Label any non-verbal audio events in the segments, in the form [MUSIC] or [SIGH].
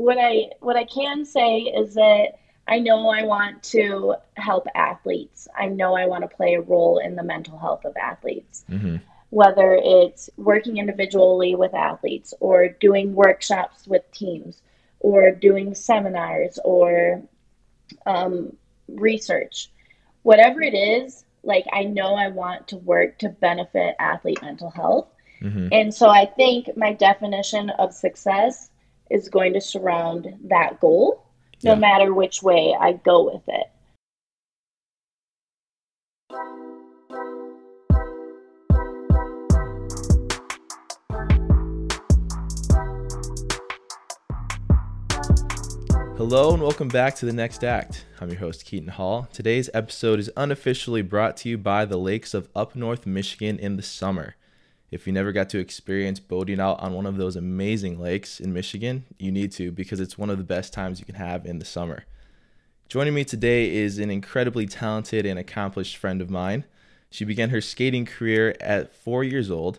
what I what I can say is that I know I want to help athletes. I know I want to play a role in the mental health of athletes. Mm-hmm. Whether it's working individually with athletes or doing workshops with teams or doing seminars or um, research, whatever it is, like I know I want to work to benefit athlete mental health. Mm-hmm. And so I think my definition of success is going to surround that goal, no yeah. matter which way I go with it. Hello and welcome back to the next act. I'm your host, Keaton Hall. Today's episode is unofficially brought to you by the lakes of Up North Michigan in the summer. If you never got to experience boating out on one of those amazing lakes in Michigan, you need to because it's one of the best times you can have in the summer. Joining me today is an incredibly talented and accomplished friend of mine. She began her skating career at four years old,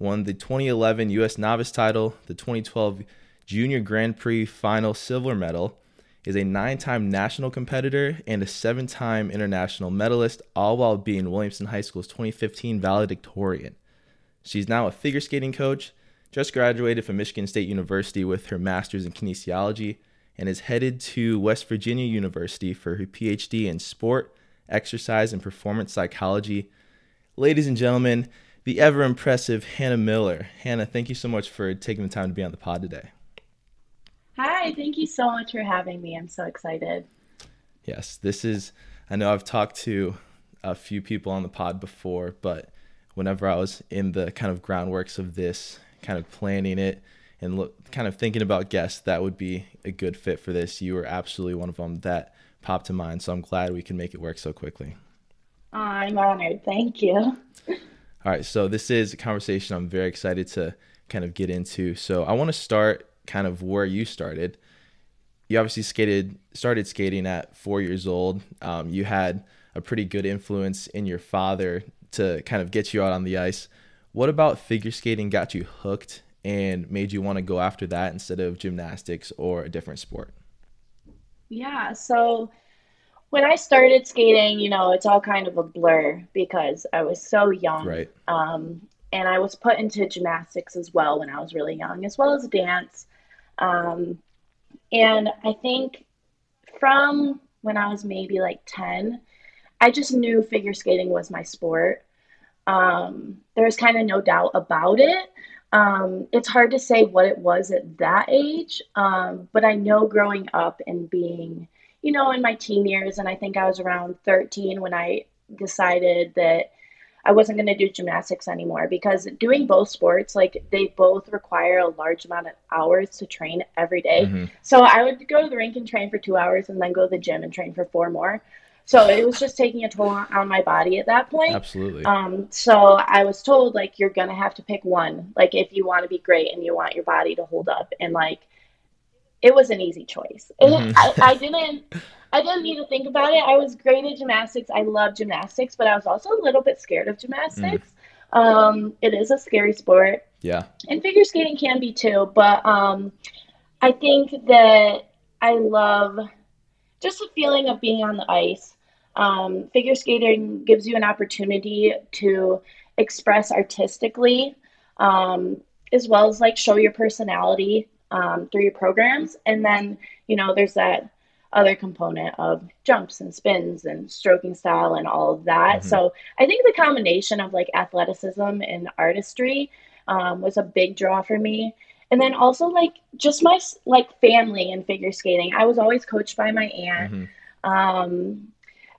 won the 2011 U.S. Novice title, the 2012 Junior Grand Prix Final Silver Medal, is a nine time national competitor and a seven time international medalist, all while being Williamston High School's 2015 valedictorian. She's now a figure skating coach, just graduated from Michigan State University with her master's in kinesiology, and is headed to West Virginia University for her PhD in sport, exercise, and performance psychology. Ladies and gentlemen, the ever impressive Hannah Miller. Hannah, thank you so much for taking the time to be on the pod today. Hi, thank you so much for having me. I'm so excited. Yes, this is, I know I've talked to a few people on the pod before, but whenever I was in the kind of groundworks of this, kind of planning it and look, kind of thinking about guests that would be a good fit for this, you were absolutely one of them that popped to mind. So I'm glad we can make it work so quickly. I'm honored. Thank you. [LAUGHS] All right. So this is a conversation I'm very excited to kind of get into. So I want to start kind of where you started. You obviously skated, started skating at four years old. Um, you had a pretty good influence in your father to kind of get you out on the ice. What about figure skating got you hooked and made you want to go after that instead of gymnastics or a different sport? Yeah, so when I started skating, you know, it's all kind of a blur because I was so young. Right. Um, and I was put into gymnastics as well when I was really young, as well as dance. Um, and I think from when I was maybe like 10, I just knew figure skating was my sport. Um, there's kind of no doubt about it. Um, it's hard to say what it was at that age, um, but I know growing up and being, you know, in my teen years, and I think I was around 13 when I decided that I wasn't going to do gymnastics anymore because doing both sports, like they both require a large amount of hours to train every day. Mm-hmm. So I would go to the rink and train for two hours and then go to the gym and train for four more. So it was just taking a toll on my body at that point. Absolutely. Um, so I was told like you're gonna have to pick one, like if you want to be great and you want your body to hold up, and like it was an easy choice. [LAUGHS] Mm-hmm. I, I didn't I didn't need to think about it. I was great at gymnastics. I love gymnastics, but I was also a little bit scared of gymnastics. Mm. Um, it is a scary sport. Yeah. And figure skating can be too, but um, I think that I love just the feeling of being on the ice. Um, figure skating gives you an opportunity to express artistically, um, as well as like show your personality um, through your programs. And then, you know, there's that other component of jumps and spins and stroking style and all of that. Mm-hmm. So I think the combination of like athleticism and artistry um, was a big draw for me. And then also like just my like family and figure skating. I was always coached by my aunt. Mm-hmm. Um,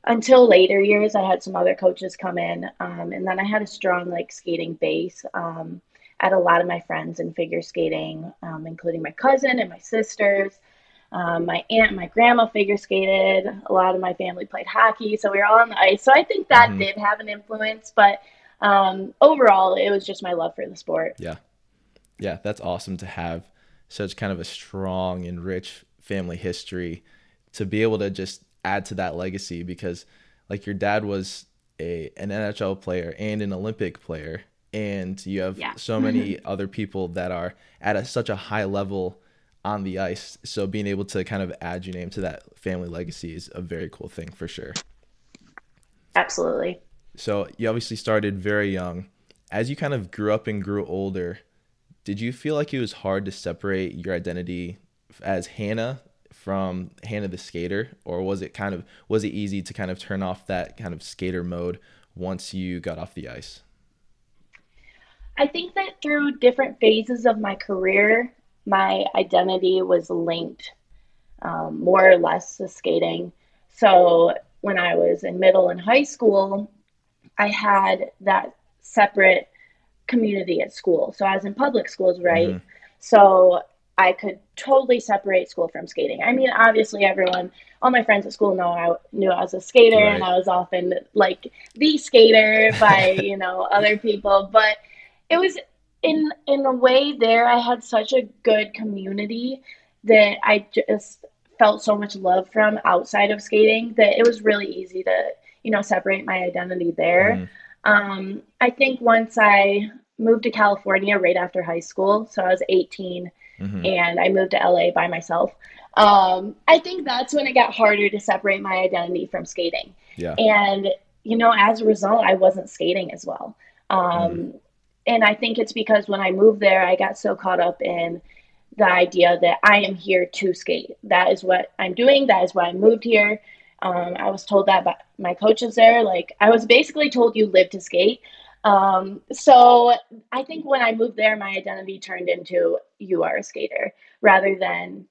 until later years, I had some other coaches come in, um, and then I had a strong like skating base. Um, I had a lot of my friends in figure skating, um, including my cousin and my sisters. Um, my aunt and my grandma figure skated. A lot of my family played hockey, so we were all on the ice. So I think that mm-hmm. did have an influence, but um, overall, it was just my love for the sport. Yeah, yeah, that's awesome to have such kind of a strong and rich family history to be able to just add to that legacy because, like, your dad was a an NHL player and an Olympic player, and you have yeah. so many [LAUGHS] other people that are at a, such a high level on the ice. So being able to kind of add your name to that family legacy is a very cool thing for sure. Absolutely. So you obviously started very young. As you kind of grew up and grew older, did you feel like it was hard to separate your identity as Hannah from Hannah the skater or was it kind of was it easy to kind of turn off that kind of skater mode once you got off the ice? I think that through different phases of my career, my identity was linked um, more or less to skating. So when I was in middle and high school, I had that separate community at school. So I was in public schools, right? Mm-hmm. So I could totally separate school from skating. I mean, obviously, everyone, all my friends at school know I knew I was a skater, right. and I was often like the skater by [LAUGHS] you know other people. But it was in in a way there. I had such a good community that I just felt so much love from outside of skating that it was really easy to you know separate my identity there. Mm. Um, I think once I moved to California right after high school, so I was 18, mm-hmm. and I moved to LA by myself. Um, I think that's when it got harder to separate my identity from skating. Yeah. And you know, as a result, I wasn't skating as well. Um, mm. And I think it's because when I moved there, I got so caught up in the idea that I am here to skate. That is what I'm doing. That is why I moved here. Um, I was told that by my coaches there. Like, I was basically told you live to skate. Um, so I think when I moved there, my identity turned into you are a skater rather than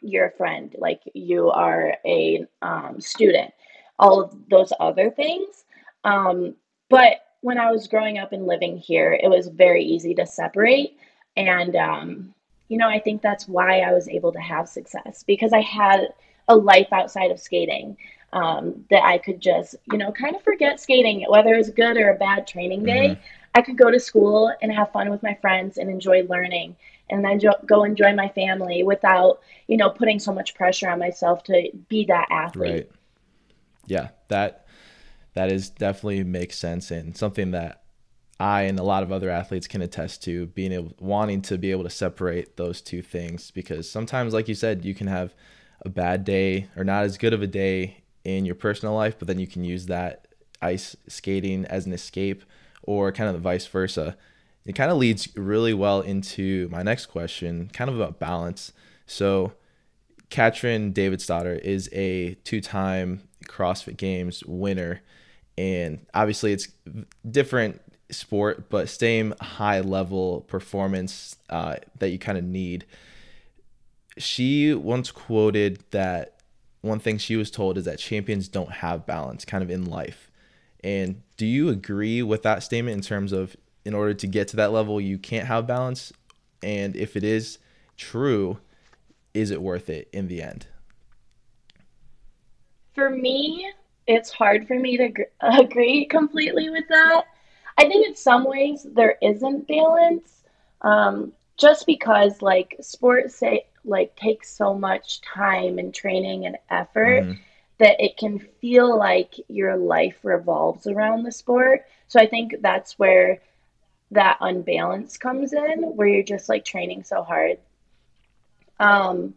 you're a friend, like you are a um, student, all of those other things. Um, but when I was growing up and living here, it was very easy to separate. And um, you know, I think that's why I was able to have success because I had a life outside of skating um, that I could just, you know, kind of forget skating, whether it was good or a bad training day. Mm-hmm. I could go to school and have fun with my friends and enjoy learning and then jo- go enjoy my family without, you know, putting so much pressure on myself to be that athlete. Right. Yeah, that that is definitely makes sense and something that I and a lot of other athletes can attest to being able wanting to be able to separate those two things because sometimes like you said you can have a bad day or not as good of a day in your personal life but then you can use that ice skating as an escape or kind of vice versa it kind of leads really well into my next question kind of about balance so Katrin Davidsdottir is a two-time CrossFit Games winner and obviously it's different sport, but same high level performance uh, that you kind of need. She once quoted that one thing she was told is that champions don't have balance kind of in life. And do you agree with that statement in terms of in order to get to that level, you can't have balance? And if it is true, is it worth it in the end? For me, it's hard for me to [LAUGHS] agree completely with that I think in some ways there isn't balance, um, just because like sports say like takes so much time and training and effort mm-hmm. that it can feel like your life revolves around the sport. So I think that's where that unbalance comes in, where you're just like training so hard. Um,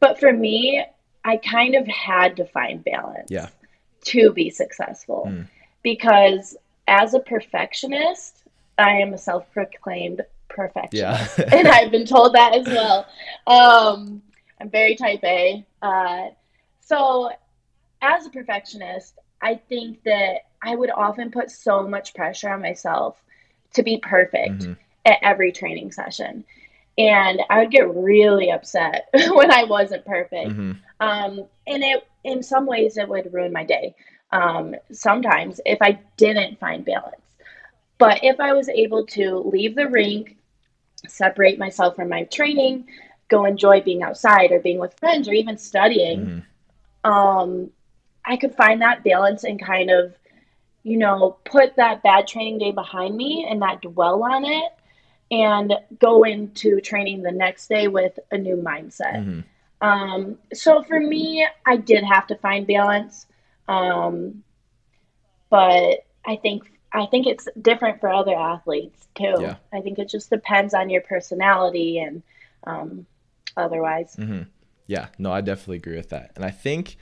but for me, I kind of had to find balance. Yeah. To be successful, mm. because as a perfectionist, I am a self proclaimed perfectionist. Yeah. [LAUGHS] and I've been told that as well. Um, I'm very type A. Uh, so, as a perfectionist, I think that I would often put so much pressure on myself to be perfect mm-hmm. at every training session. And I would get really upset [LAUGHS] when I wasn't perfect. Mm-hmm. Um, and it, in some ways, it would ruin my day um, sometimes if I didn't find balance. But if I was able to leave the rink, separate myself from my training, go enjoy being outside or being with friends or even studying, mm-hmm. um, I could find that balance and kind of, you know, put that bad training day behind me and not dwell on it and go into training the next day with a new mindset. Mm-hmm. Um, so for me, I did have to find balance. Um, but I think I think it's different for other athletes too. Yeah. I think it just depends on your personality and um, otherwise. Mm-hmm. Yeah, no, I definitely agree with that. And I think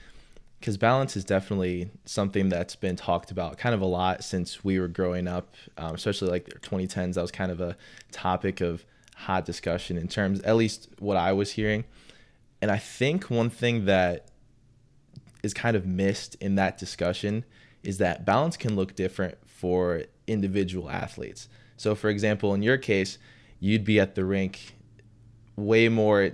because balance is definitely something that's been talked about kind of a lot since we were growing up, um, especially like the 2010s. That was kind of a topic of hot discussion in terms, at least what I was hearing. And I think one thing that is kind of missed in that discussion is that balance can look different for individual athletes. So, for example, in your case, you'd be at the rink way more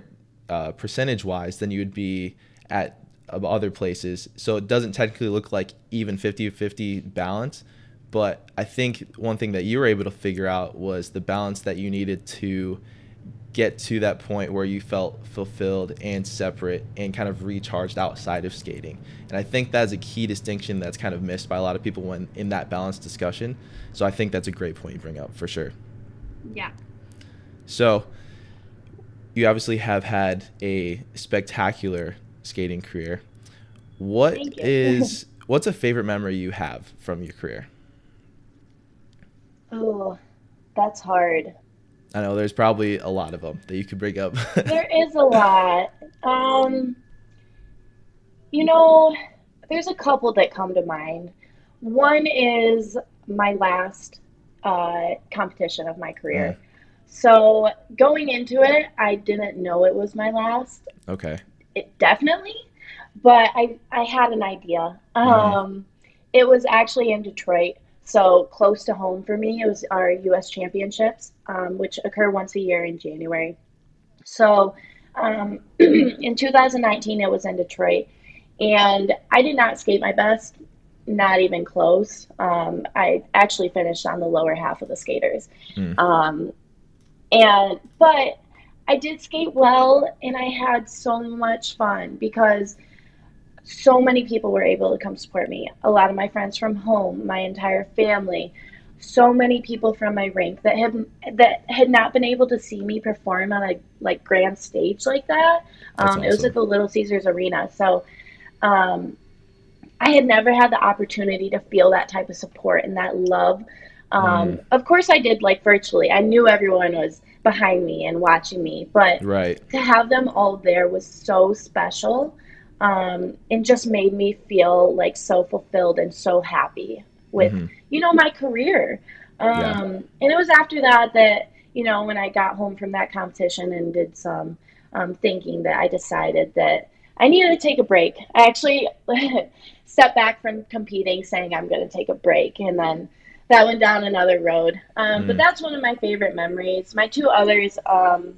uh, percentage wise than you would be at other places. So it doesn't technically look like even 50 50 balance. But I think one thing that you were able to figure out was the balance that you needed to get to that point where you felt fulfilled and separate and kind of recharged outside of skating. And I think that's a key distinction that's kind of missed by a lot of people when in that balance discussion. So I think that's a great point you bring up for sure. Yeah. So you obviously have had a spectacular skating career. What is [LAUGHS] what's a favorite memory you have from your career? Oh, that's hard. I know there's probably a lot of them that you could bring up. [LAUGHS] there is a lot. Um, you know, there's a couple that come to mind. One is my last uh, competition of my career. Mm. So going into it, I didn't know it was my last. Okay. It definitely, but I I had an idea. Mm-hmm. Um, it was actually in Detroit, so close to home for me. It was our U.S. Championships, um, which occur once a year in January. So um, [CLEARS THROAT] in 2019, it was in Detroit, and I did not skate my best not even close. Um, I actually finished on the lower half of the skaters. Mm. Um, and but I did skate well and I had so much fun because so many people were able to come support me. A lot of my friends from home, my entire family, so many people from my rank that had that had not been able to see me perform on a like grand stage like that. Um, awesome. It was at the Little Caesars Arena, so um, I had never had the opportunity to feel that type of support and that love. Um, mm. Of course, I did like virtually. I knew everyone was behind me and watching me. But right. to have them all there was so special um, and just made me feel like so fulfilled and so happy with, mm-hmm. you know, my career. Um, yeah. And it was after that that, you know, when I got home from that competition and did some um, thinking that I decided that I needed to take a break. I actually [LAUGHS] stepped back from competing saying I'm going to take a break. And then that went down another road. Um, mm. But that's one of my favorite memories. My two others um,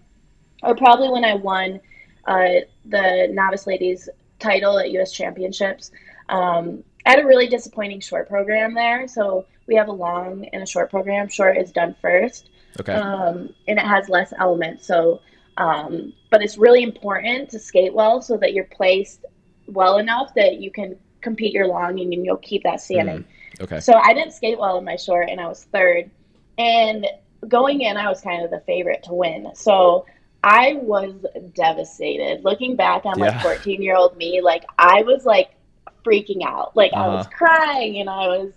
are probably when I won uh, the novice ladies title at U.S. Championships. Um, I had a really disappointing short program there. So we have a long and a short program. Short is done first. Okay. Um, and it has less elements. So, um, but it's really important to skate well so that you're placed well enough that you can compete your long and you'll keep that standing. Mm. Okay. So I didn't skate well in my short, and I was third. And going in, I was kind of the favorite to win. So I was devastated. Looking back on like 14 year old me, like I was like freaking out. Like uh-huh. I was uh-huh. crying and I was,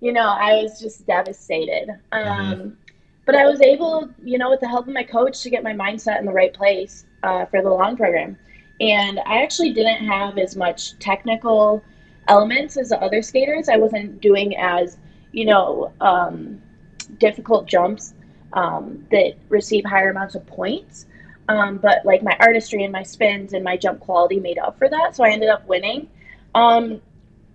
you know, I was just devastated. Mm-hmm. Um, but I was able, you know, with the help of my coach to get my mindset in the right place uh, for the long program. And I actually didn't have as much technical elements as the other skaters. I wasn't doing as, you know, um, difficult jumps um, that receive higher amounts of points. Um, but like my artistry and my spins and my jump quality made up for that. So I ended up winning. Um,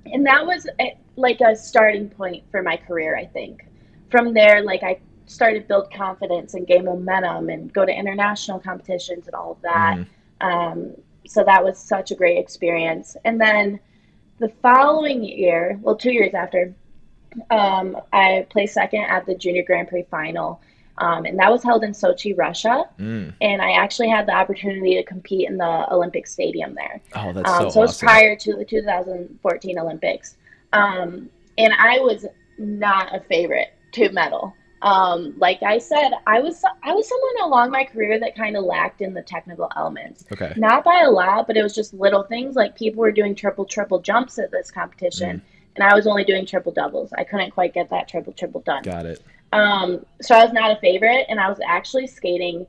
and that was a, eh, like a starting point for my career, I think. From there, like I started build confidence and gain momentum and go to international competitions and all of that. Mm. so that was such a great experience. And then the following year, well, two years after, um, I placed second at the Junior Grand Prix final. Um, and that was held in Sochi, Russia. Mm. And I actually had the opportunity to compete in the Olympic Stadium there. Oh, that's um, so, so it was prior to the 2014 Olympics. Um, and I was not a favorite to medal. Um, like I said, I was I was someone along my career that kind of lacked in the technical elements. Okay. Not by a lot, but it was just little things. Like people were doing triple triple jumps at this competition, mm. and I was only doing triple doubles. I couldn't quite get that triple triple done. Got it. Um, so I was not a favorite, and I was actually skating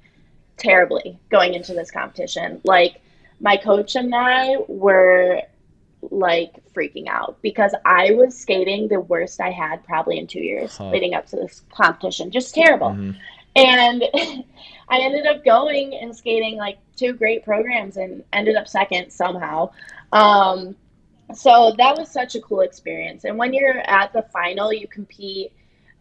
terribly going into this competition. Like my coach and I were like freaking out because I was skating the worst I had probably in two years huh. leading up to this competition. Just terrible. Mm-hmm. And [LAUGHS] I ended up going and skating like two great programs and ended up second somehow. Um, so that was such a cool experience. And when you're at the final, you compete.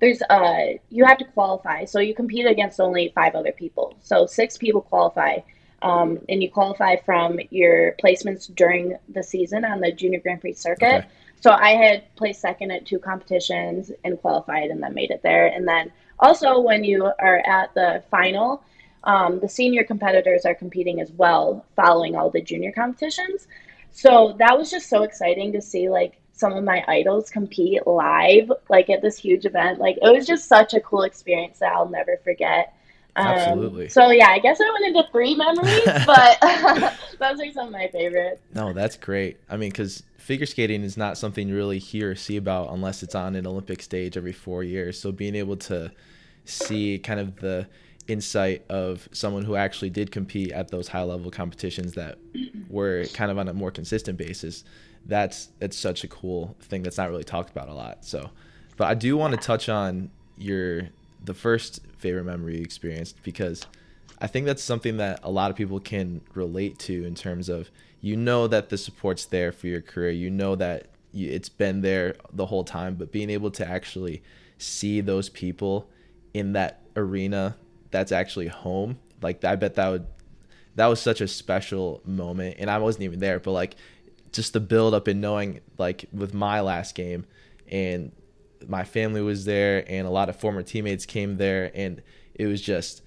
There's uh, you have to qualify, so you compete against only five other people. So six people qualify, um, and you qualify from your placements during the season on the Junior Grand Prix circuit. Okay. So I had placed second at two competitions and qualified, and then made it there. And then also when you are at the final, um, the senior competitors are competing as well, following all the junior competitions. So that was just so exciting to see like some of my idols compete live, like at this huge event. Like it was just such a cool experience that I'll never forget. Um, Absolutely. So yeah, I guess I went into three memories, [LAUGHS] but [LAUGHS] those are some of my favorites. No, that's great. I mean, because figure skating is not something you really hear or see about unless it's on an Olympic stage every four years. So being able to see kind of the insight of someone who actually did compete at those high level competitions that were kind of on a more consistent basis that's it's such a cool thing that's not really talked about a lot so but i do want to touch on your the first favorite memory you experienced because i think that's something that a lot of people can relate to in terms of you know that the support's there for your career you know that you, it's been there the whole time but being able to actually see those people in that arena that's actually home. Like I bet that would that was such a special moment and I wasn't even there, but like just the build up and knowing like with my last game and my family was there and a lot of former teammates came there and it was just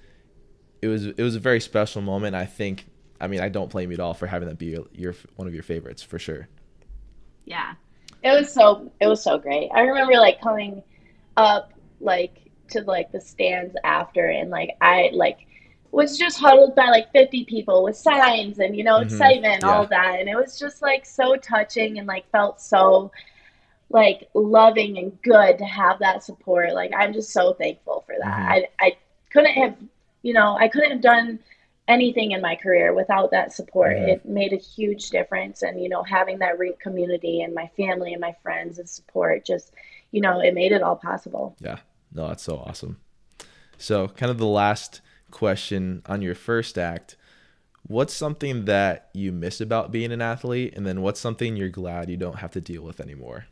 it was it was a very special moment. I think I mean I don't blame you at all for having that be your, your one of your favorites for sure. Yeah. It was so it was so great. I remember like coming up like to like the stands after and like I like was just huddled by like 50 people with signs and you know mm-hmm. excitement yeah. all that and it was just like so touching and like felt so like loving and good to have that support like i'm just so thankful for that mm-hmm. i i couldn't have you know i couldn't have done anything in my career without that support it made a huge difference and you know having that rink community and my family and my friends and support just you know it made it all possible yeah no, that's so awesome. So, kind of the last question on your first act what's something that you miss about being an athlete? And then what's something you're glad you don't have to deal with anymore?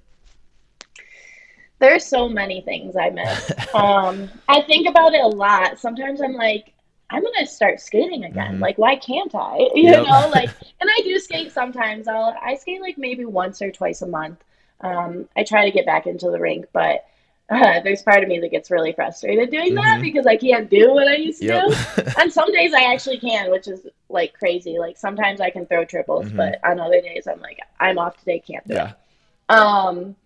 There's so many things i miss. [LAUGHS] Um, i think about it a lot. Sometimes i'm like i'm gonna start skating again. Mm-hmm. like why can't i? [LAUGHS] You yep. know like and i do skate sometimes. I'll i skate like maybe once or twice a month. Um, i try to get back into the rink but uh, there's part of me that gets really frustrated doing mm-hmm. that because I can't do what I used to yep. do. [LAUGHS] and some days I actually can, which is like crazy. Like sometimes I can throw triples, mm-hmm. but on other days I'm like, I'm off today, can't do yeah. it. Um,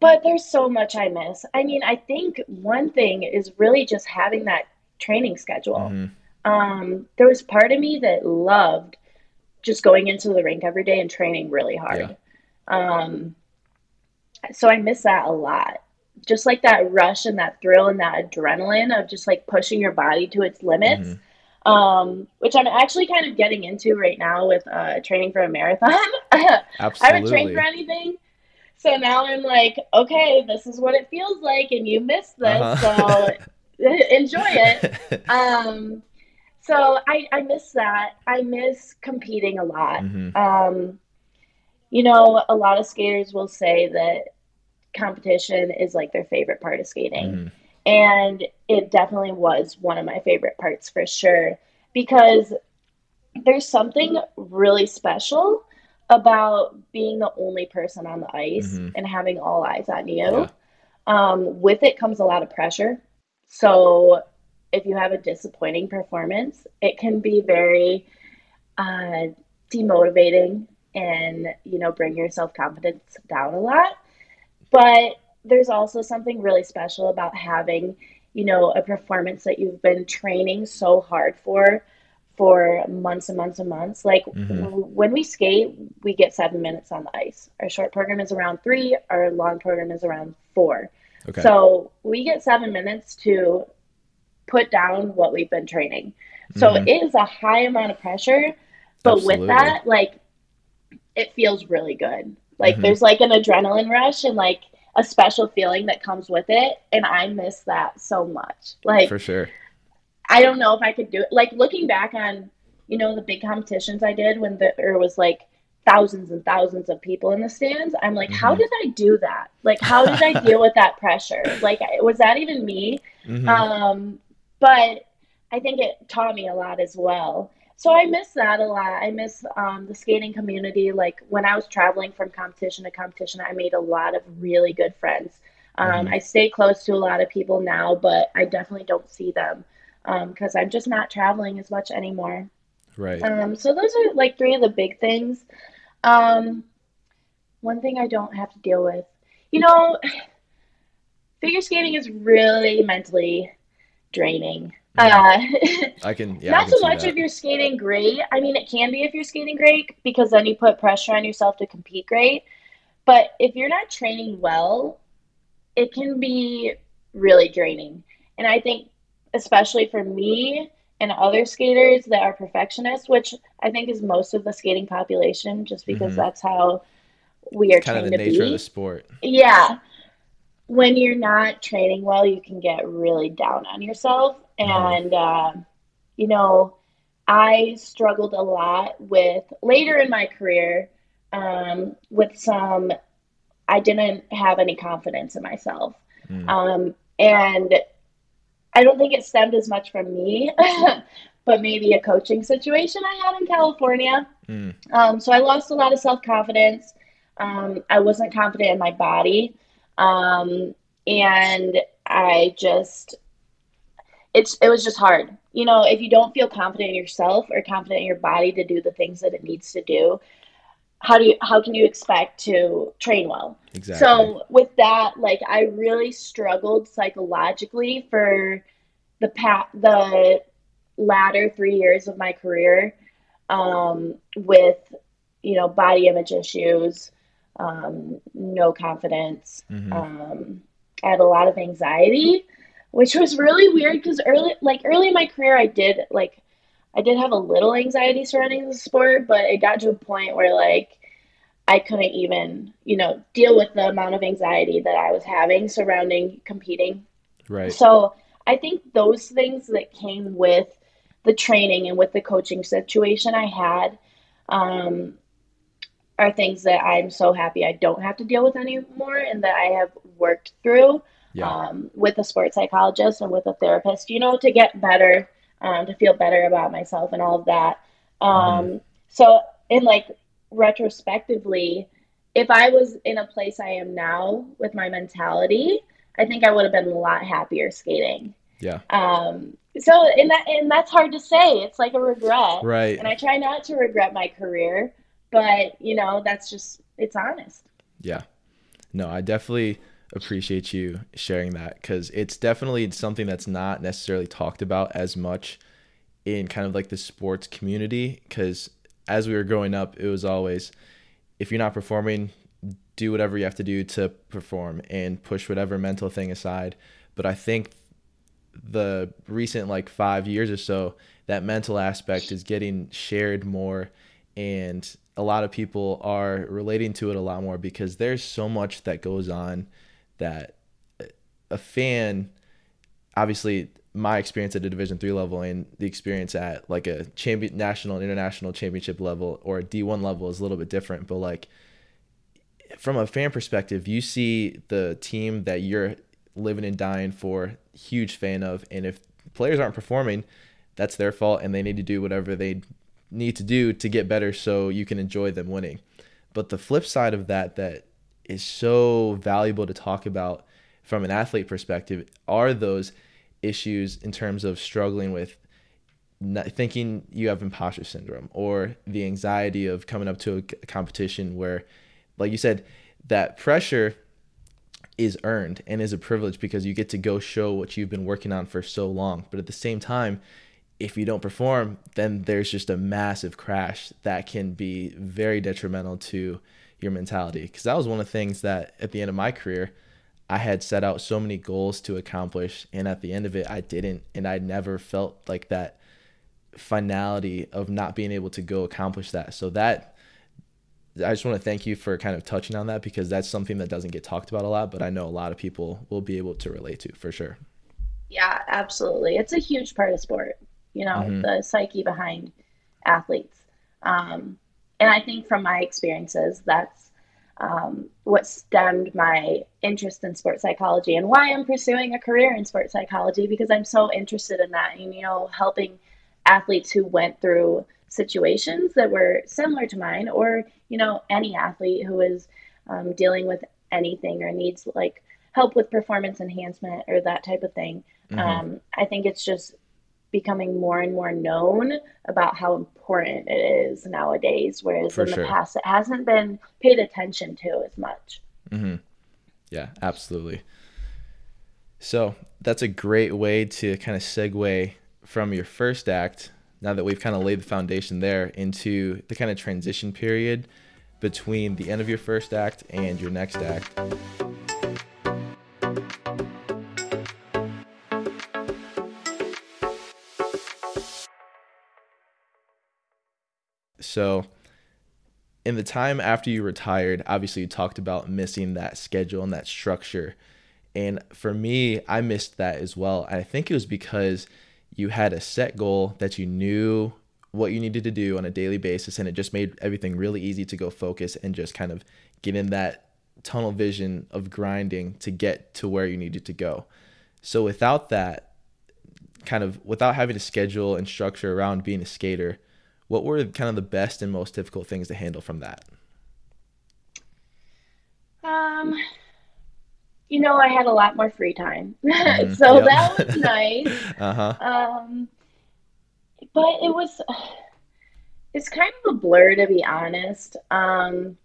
but there's so much I miss. I mean, I think one thing is really just having that training schedule. Mm-hmm. Um, there was part of me that loved just going into the rink every day and training really hard. Yeah. Um, so I miss that a lot just like that rush and that thrill and that adrenaline of just like pushing your body to its limits. Mm-hmm. Um, which I'm actually kind of getting into right now with uh, training for a marathon. [LAUGHS] I haven't trained for anything. So now I'm like, okay, this is what it feels like, and you missed this, uh-huh. so [LAUGHS] enjoy it. [LAUGHS] Um, so I, I miss that. I miss competing a lot. Mm-hmm. Um, you know, a lot of skaters will say that competition is like their favorite part of skating. Mm. And it definitely was one of my favorite parts for sure because there's something really special about being the only person on the ice mm-hmm. and having all eyes on you. Yeah. Um, with it comes a lot of pressure. So if you have a disappointing performance, it can be very uh, demotivating and you know bring your self confidence down a lot. But there's also something really special about having, you know, a performance that you've been training so hard for for months and months and months. Like mm-hmm. when we skate, we get seven minutes on the ice. Our short program is around three, our long program is around four. Okay. So we get seven minutes to put down what we've been training. So mm-hmm. it is a high amount of pressure, but Absolutely. with that, like it feels really good. Like mm-hmm. there's like an adrenaline rush and like a special feeling that comes with it, and I miss that so much. Like for sure. I don't know if I could do it. Like looking back on, you know, the big competitions I did when there was like thousands and thousands of people in the stands. I'm like, mm-hmm. how did I do that? Like, how did I deal with that pressure? [LAUGHS] Like, was that even me? Mm-hmm. Um, but I think it taught me a lot as well. So I miss that a lot. I miss um, the skating community. Like when I was traveling from competition to competition, I made a lot of really good friends. Um, mm-hmm. I stay close to a lot of people now, but I definitely don't see them because um, I'm just not traveling as much anymore. Right. Um, so those are like three of the big things. Um, one thing I don't have to deal with, you know, figure skating is really mentally draining. Uh, [LAUGHS] I can, yeah, not can so much if you're skating great. I mean, it can be if you're skating great because then you put pressure on yourself to compete great. But if you're not training well, it can be really draining. And I think, especially for me, and other skaters that are perfectionists, which I think is most of the skating population, just because mm-hmm. that's how we are kind trained of the to nature be. of the sport. Yeah, when you're not training well, you can get really down on yourself. And uh, you know, I struggled a lot with later in my career um, with some. I didn't have any confidence in myself, mm. um, and I don't think it stemmed as much from me, [LAUGHS] but maybe a coaching situation I had in California. Mm. Um, so I lost a lot of self confidence. Um, I wasn't confident in my body. Um, and I just, it's, it was just hard. You know, if you don't feel confident in yourself or confident in your body to do the things that it needs to do, how do you how can you expect to train well exactly so with that like i really struggled psychologically for the pat the latter three years of my career um, with you know body image issues um, no confidence mm-hmm. um, i had a lot of anxiety which was really weird because early like early in my career i did like I did have a little anxiety surrounding the sport, but it got to a point where like I couldn't even, you know, deal with the amount of anxiety that I was having surrounding competing. Right. So I think those things that came with the training and with the coaching situation I had um, are things that I'm so happy I don't have to deal with anymore and that I have worked through yeah. um, with a sports psychologist and with a therapist, you know, to get better um, to feel better about myself and all of that. Um, mm-hmm. So, in like retrospectively, if I was in a place I am now with my mentality, I think I would have been a lot happier skating. Yeah. Um, so, and that and that's hard to say. It's like a regret, right? And I try not to regret my career, but you know, that's just it's honest. Yeah. No, I definitely appreciate you sharing that because it's definitely something that's not necessarily talked about as much in kind of like the sports community because as we were growing up it was always if you're not performing do whatever you have to do to perform and push whatever mental thing aside. But i think the recent like five years or so that mental aspect is getting shared more and a lot of people are relating to it a lot more because there's so much that goes on that a fan obviously my experience at a division three level and the experience at like a champion national and international championship level or a d1 level is a little bit different but like from a fan perspective you see the team that you're living and dying for huge fan of and if players aren't performing that's their fault and they need to do whatever they need to do to get better so you can enjoy them winning. But the flip side of that that is so valuable to talk about from an athlete perspective are those issues in terms of struggling with thinking you have imposter syndrome or the anxiety of coming up to a competition where like you said that pressure is earned and is a privilege because you get to go show what you've been working on for so long. But at the same time if you don't perform then there's just a massive crash that can be very detrimental to your mentality. Because that was one of the things that at the end of my career, I had set out so many goals to accomplish. And at the end of it, I didn't. And I never felt like that finality of not being able to go accomplish that. So that I just want to thank you for kind of touching on that because that's something that doesn't get talked about a lot, but I know a lot of people will be able to relate to for sure. Yeah, absolutely. It's a huge part of sport, you know, mm-hmm. the psyche behind athletes. Um, and I think from my experiences, that's um, what stemmed my interest in sports psychology and why I'm pursuing a career in sports psychology because I'm so interested in that and, you know, helping athletes who went through situations that were similar to mine or, you know, any athlete who is um, dealing with anything or needs like help with performance enhancement or that type of thing. Mm-hmm. Um, I think it's just becoming more and more known about how important it is nowadays, whereas For in the past it hasn't been paid attention to as much. Mm-hmm. Yeah, absolutely. So that's a great way to kind of segue from your first act, now that we've kind of laid the foundation there, into the kind of transition period between the end of your first act and your next act. So, in the time after you retired, obviously you talked about missing that schedule and that structure. And for me, I missed that as well. I think it was because you had a set goal that you knew what you needed to do on a daily basis, and it just made everything really easy to go focus and just kind of get in that tunnel vision of grinding to get to where you needed to go. So, without that, kind of without having a schedule and structure around being a skater, what were kind of the best and most difficult things to handle from that? Um, you know, I had a lot more free time, [LAUGHS] mm-hmm. so yep. that was nice. [LAUGHS] uh huh. Um, but it was, it's kind of a blur to be honest. Um,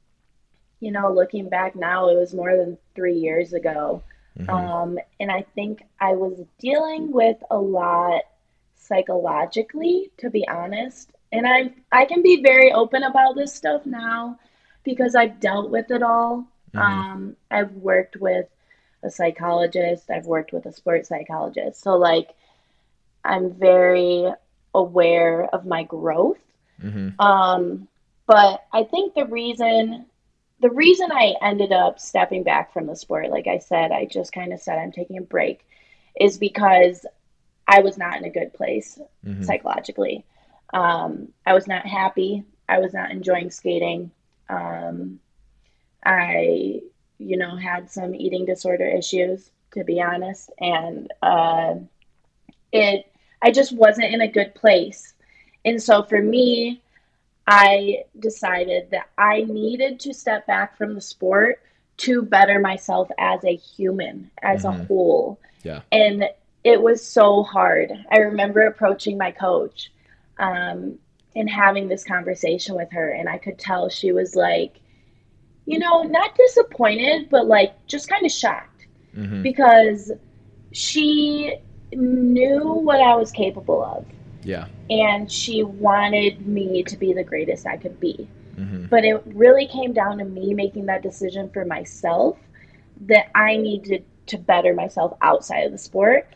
you know, looking back now, it was more than three years ago. Mm-hmm. Um, and I think I was dealing with a lot psychologically, to be honest and I I can be very open about this stuff now because I've dealt with it all. Mm-hmm. Um, I've worked with a psychologist. I've worked with a sports psychologist. So like, I'm very aware of my growth. Mm-hmm. Um, but I think the reason the reason I ended up stepping back from the sport, like I said, I just kind of said I'm taking a break, is because I was not in a good place mm-hmm. psychologically. Um, I was not happy. I was not enjoying skating. Um, I, you know, had some eating disorder issues, to be honest, and uh, it. I just wasn't in a good place, and so for me, I decided that I needed to step back from the sport to better myself as a human, as mm-hmm. a whole. Yeah. And it was so hard. I remember approaching my coach um, and having this conversation with her. And I could tell she was like, you know, not disappointed, but like just kind of shocked mm-hmm. because she knew what I was capable of. Yeah. And she wanted me to be the greatest I could be. Mm-hmm. But it really came down to me making that decision for myself that I needed to better myself outside of the sport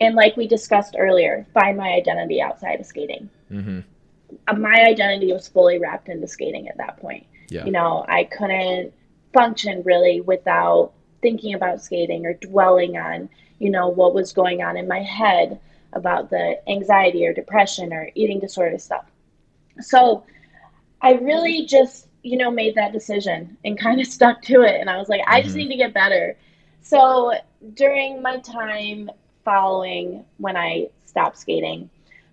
and like we discussed earlier, find my identity outside of skating. Mm-hmm. Uh, my identity was fully wrapped into skating at that point. Yeah. You know, I couldn't function really without thinking about skating or dwelling on, you know, what was going on in my head about the anxiety or depression or eating disorder stuff. So I really just, you know, made that decision and [LAUGHS] kind of stuck to it. And I was like, I just mm-hmm. need to get better. So during my time following when I stopped skating.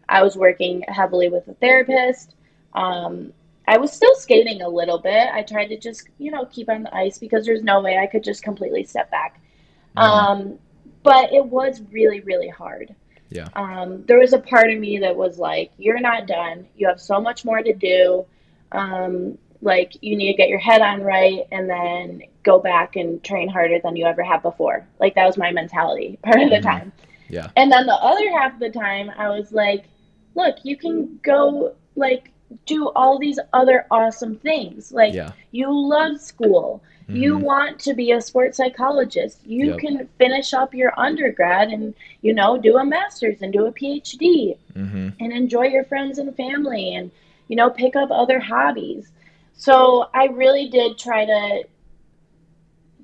I was working heavily with a therapist. Um, I was still skating a little bit. I tried to just, you know, keep on the ice because there's no way I could just completely step back. Mm-hmm. Um, but it was really, really hard. Yeah. Um, there was a part of me that was like, you're not done. You have so much more to do. Um, like, you need to get your head on right and then go back and train harder than you ever have before. Like, that was my mentality [LAUGHS] part of the mm-hmm. time. Yeah. And then the other half of the time, I was like, look, you can go like do all these other awesome things. Like Yeah. you love school. You Mhm. want to be a sports psychologist. You Yep. can finish up your undergrad and, you know, do a master's and do a PhD Mm-hmm. and enjoy your friends and family and, you know, pick up other hobbies. So I really did try to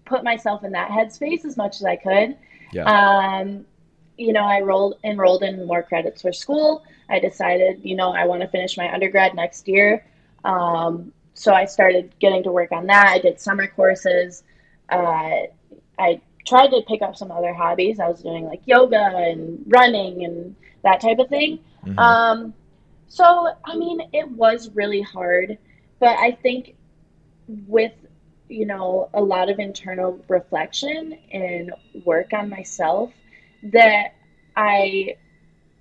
put myself in that headspace as much as I could. Yeah. Um, you know, I rolled enrolled in more credits for school. I decided, you know, I want to finish my undergrad next year. Um, so I started getting to work on that. I did summer courses. Uh, I tried to pick up some other hobbies. I was doing like yoga and running and that type of thing. Mhm. Um, so, I mean, it was really hard, but I think with, you know, a lot of internal reflection and work on myself, that I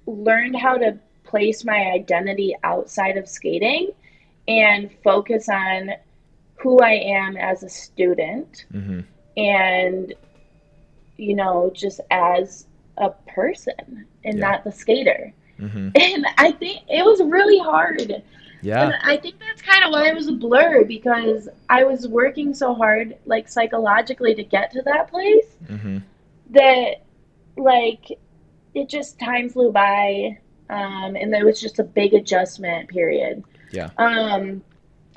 learned how to place my identity outside of skating and focus on who I am as a student Mhm. and, you know, just as a person and Yeah. not the skater. Mhm. [LAUGHS] And I think it was really hard. And Yeah. I think that's kind of why it was a blur because I was working so hard, like psychologically, to get to that place Mm-hmm. that, like, it just time flew by. Um, and there was just a big adjustment period. Yeah. Um,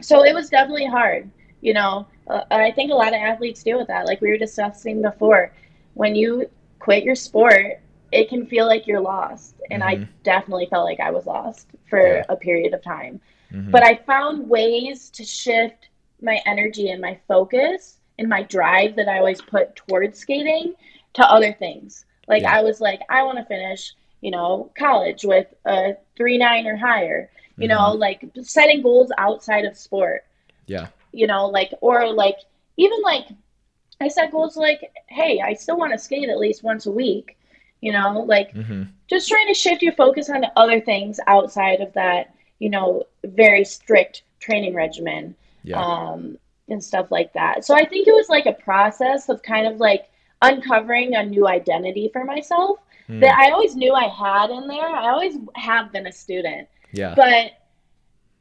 so it was definitely hard. You know, uh, I think a lot of athletes deal with that. Like we were discussing before, when you quit your sport, it can feel like you're lost. And I Mhm. definitely felt like I was lost for Yeah. a period of time. Mhm. But I found ways to shift my energy and my focus and my drive that I always put towards skating to other things. Like Yeah. I was like, I want to finish, you know, college with a three nine or higher. You know, like setting goals outside of sport. Yeah. You know, like or like even like I set goals like, hey, I still want to skate at least once a week. You know, like Mm-hmm. just trying to shift your focus on other things outside of that, you know, very strict training regimen Yeah. um, and stuff like that. So I think it was like a process of kind of like uncovering a new identity for myself Mm. that I always knew I had in there. I always have been a student, yeah. but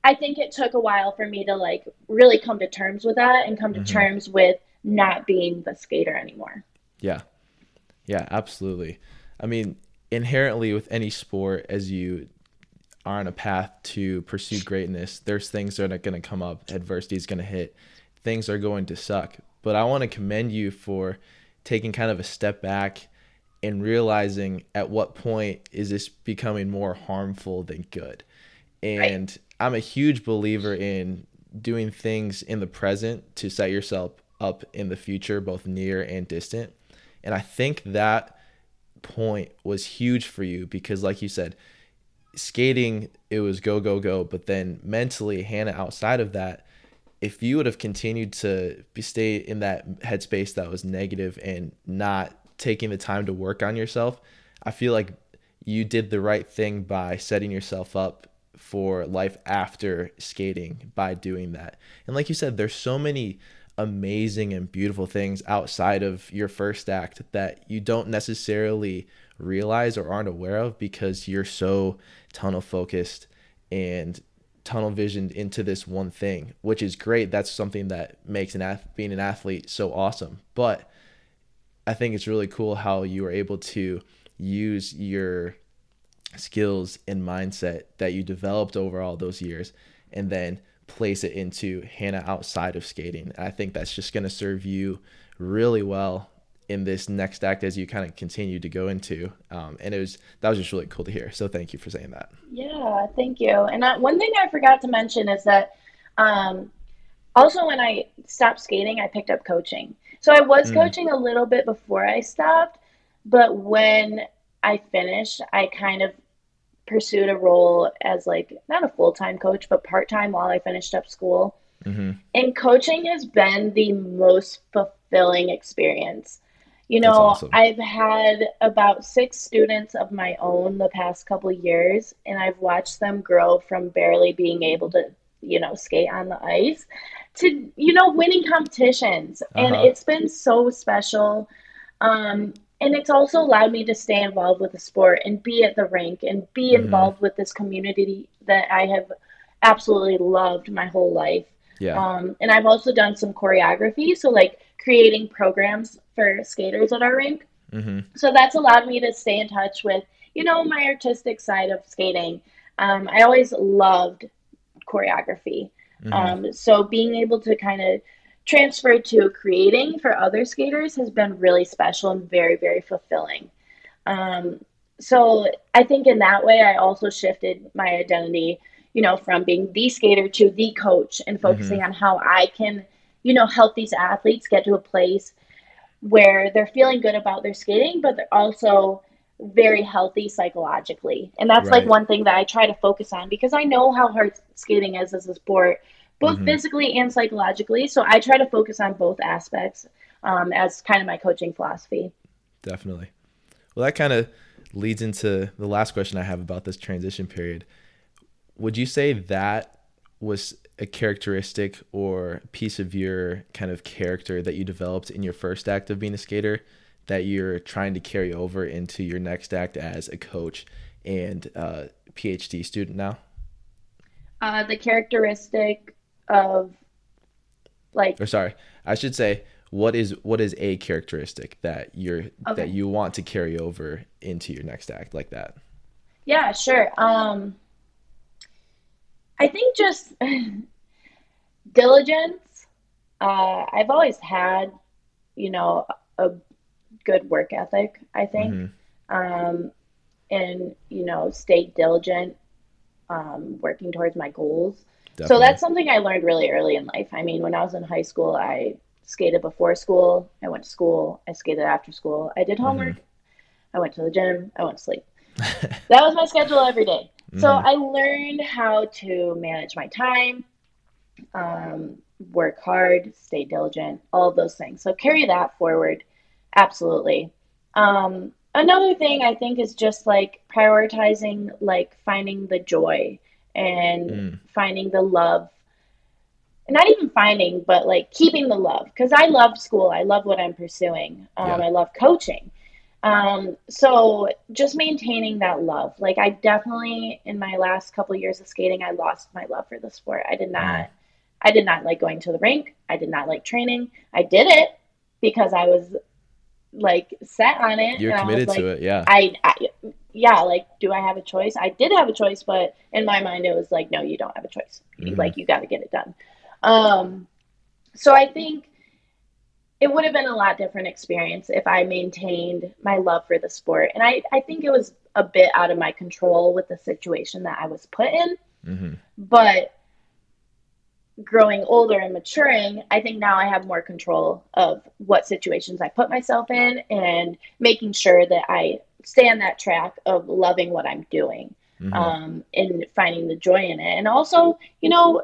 I think it took a while for me to like really come to terms with that and come to Mhm. terms with not being the skater anymore. Yeah. Yeah, absolutely. I mean, inherently with any sport, as you are on a path to pursue greatness, there's things that are going to come up, adversity is going to hit, things are going to suck. But I want to commend you for taking kind of a step back and realizing at what point is this becoming more harmful than good. And I'm a huge believer in doing things in the present to set yourself up in the future, both near and distant. And I think that point was huge for you because, like you said, skating, it was go, go, go. But then mentally, Hannah, outside of that, if you would have continued to stay in that headspace that was negative and not taking the time to work on yourself, I feel like you did the right thing by setting yourself up for life after skating by doing that. And like you said, there's so many amazing and beautiful things outside of your first act that you don't necessarily realize or aren't aware of because you're so tunnel focused and tunnel visioned into this one thing, which is great. That's something that makes an ath- being an athlete so awesome. But I think it's really cool how you were able to use your skills and mindset that you developed over all those years and then place it into Hannah outside of skating. I think that's just going to serve you really well in this next act as you kind of continue to go into. Um, and it was that was just really cool to hear. So thank you for saying that. Yeah, thank you. And uh, one thing I forgot to mention is that um, also when I stopped skating, I picked up coaching. So I was Mm. coaching a little bit before I stopped, but when I finished, I kind of pursued a role as like not a full time coach, but part time while I finished up school. hmm And coaching has been the most fulfilling experience. You know, awesome. I've had about six students of my own the past couple years, and I've watched them grow from barely being able to, you know, skate on the ice to, you know, winning competitions. And Uh-huh. it's been so special. Um, and it's also allowed me to stay involved with the sport and be at the rink and be Mhm. involved with this community that I have absolutely loved my whole life. Yeah. Um, and I've also done some choreography, so like creating programs for skaters at our rink. Mm-hmm. So that's allowed me to stay in touch with, you know, my artistic side of skating. Um, I always loved choreography. Mm-hmm. Um, so being able to kind of transfer to creating for other skaters has been really special and very, very fulfilling. Um, so I think in that way, I also shifted my identity, you know, from being the skater to the coach and focusing Mhm. on how I can, you know, help these athletes get to a place where they're feeling good about their skating, but they're also very healthy psychologically. And that's like one thing that I try to focus on because I know how hard skating is as a sport, both Mhm. physically and psychologically. So I try to focus on both aspects um, as kind of my coaching philosophy. Definitely. Well, that kind of leads into the last question I have about this transition period. Would you say that was a characteristic or piece of your kind of character that you developed in your first act of being a skater that you're trying to carry over into your next act as a coach and uh, PhD student now? Uh, the characteristic of like Or sorry, I should say what is what is a characteristic that you're Okay. that you want to carry over into your next act like that? Yeah, sure. Um, I think just [LAUGHS] diligence. Uh, I've always had, you know, a good work ethic, I think. Mhm. Um, and, you know, stay diligent, um, working towards my goals. So that's something I learned really early in life. I mean, when I was in high school, I skated before school, I went to school, I skated after school, I did homework, I went to the gym, I went to sleep. That was my schedule every day. So Mhm. I learned how to manage my time, um, work hard, stay diligent, all of those things. So carry that forward. Absolutely. Um, another thing I think is just like prioritizing, like finding the joy and Mm. finding the love. Not even finding, but like keeping the love. Because I love school. I love what I'm pursuing. Um, Yeah. I love coaching. Um, so just maintaining that love. Like I definitely in my last couple years of skating, I lost my love for the sport. I did not I did not like going to the rink. I did not like training. I did it because I was like set on it. You're I was committed like, to it, yeah. I, I yeah, like do I have a choice? I did have a choice, but in my mind it was like no, you don't have a choice. Mhm. Like you got to get it done. Um so I think it would have been a lot different experience if I maintained my love for the sport. And I, I think it was a bit out of my control with the situation that I was put in. hmm But growing older and maturing, I think now I have more control of what situations I put myself in and making sure that I stay on that track of loving what I'm doing hmm um, and finding the joy in it. And also, you know,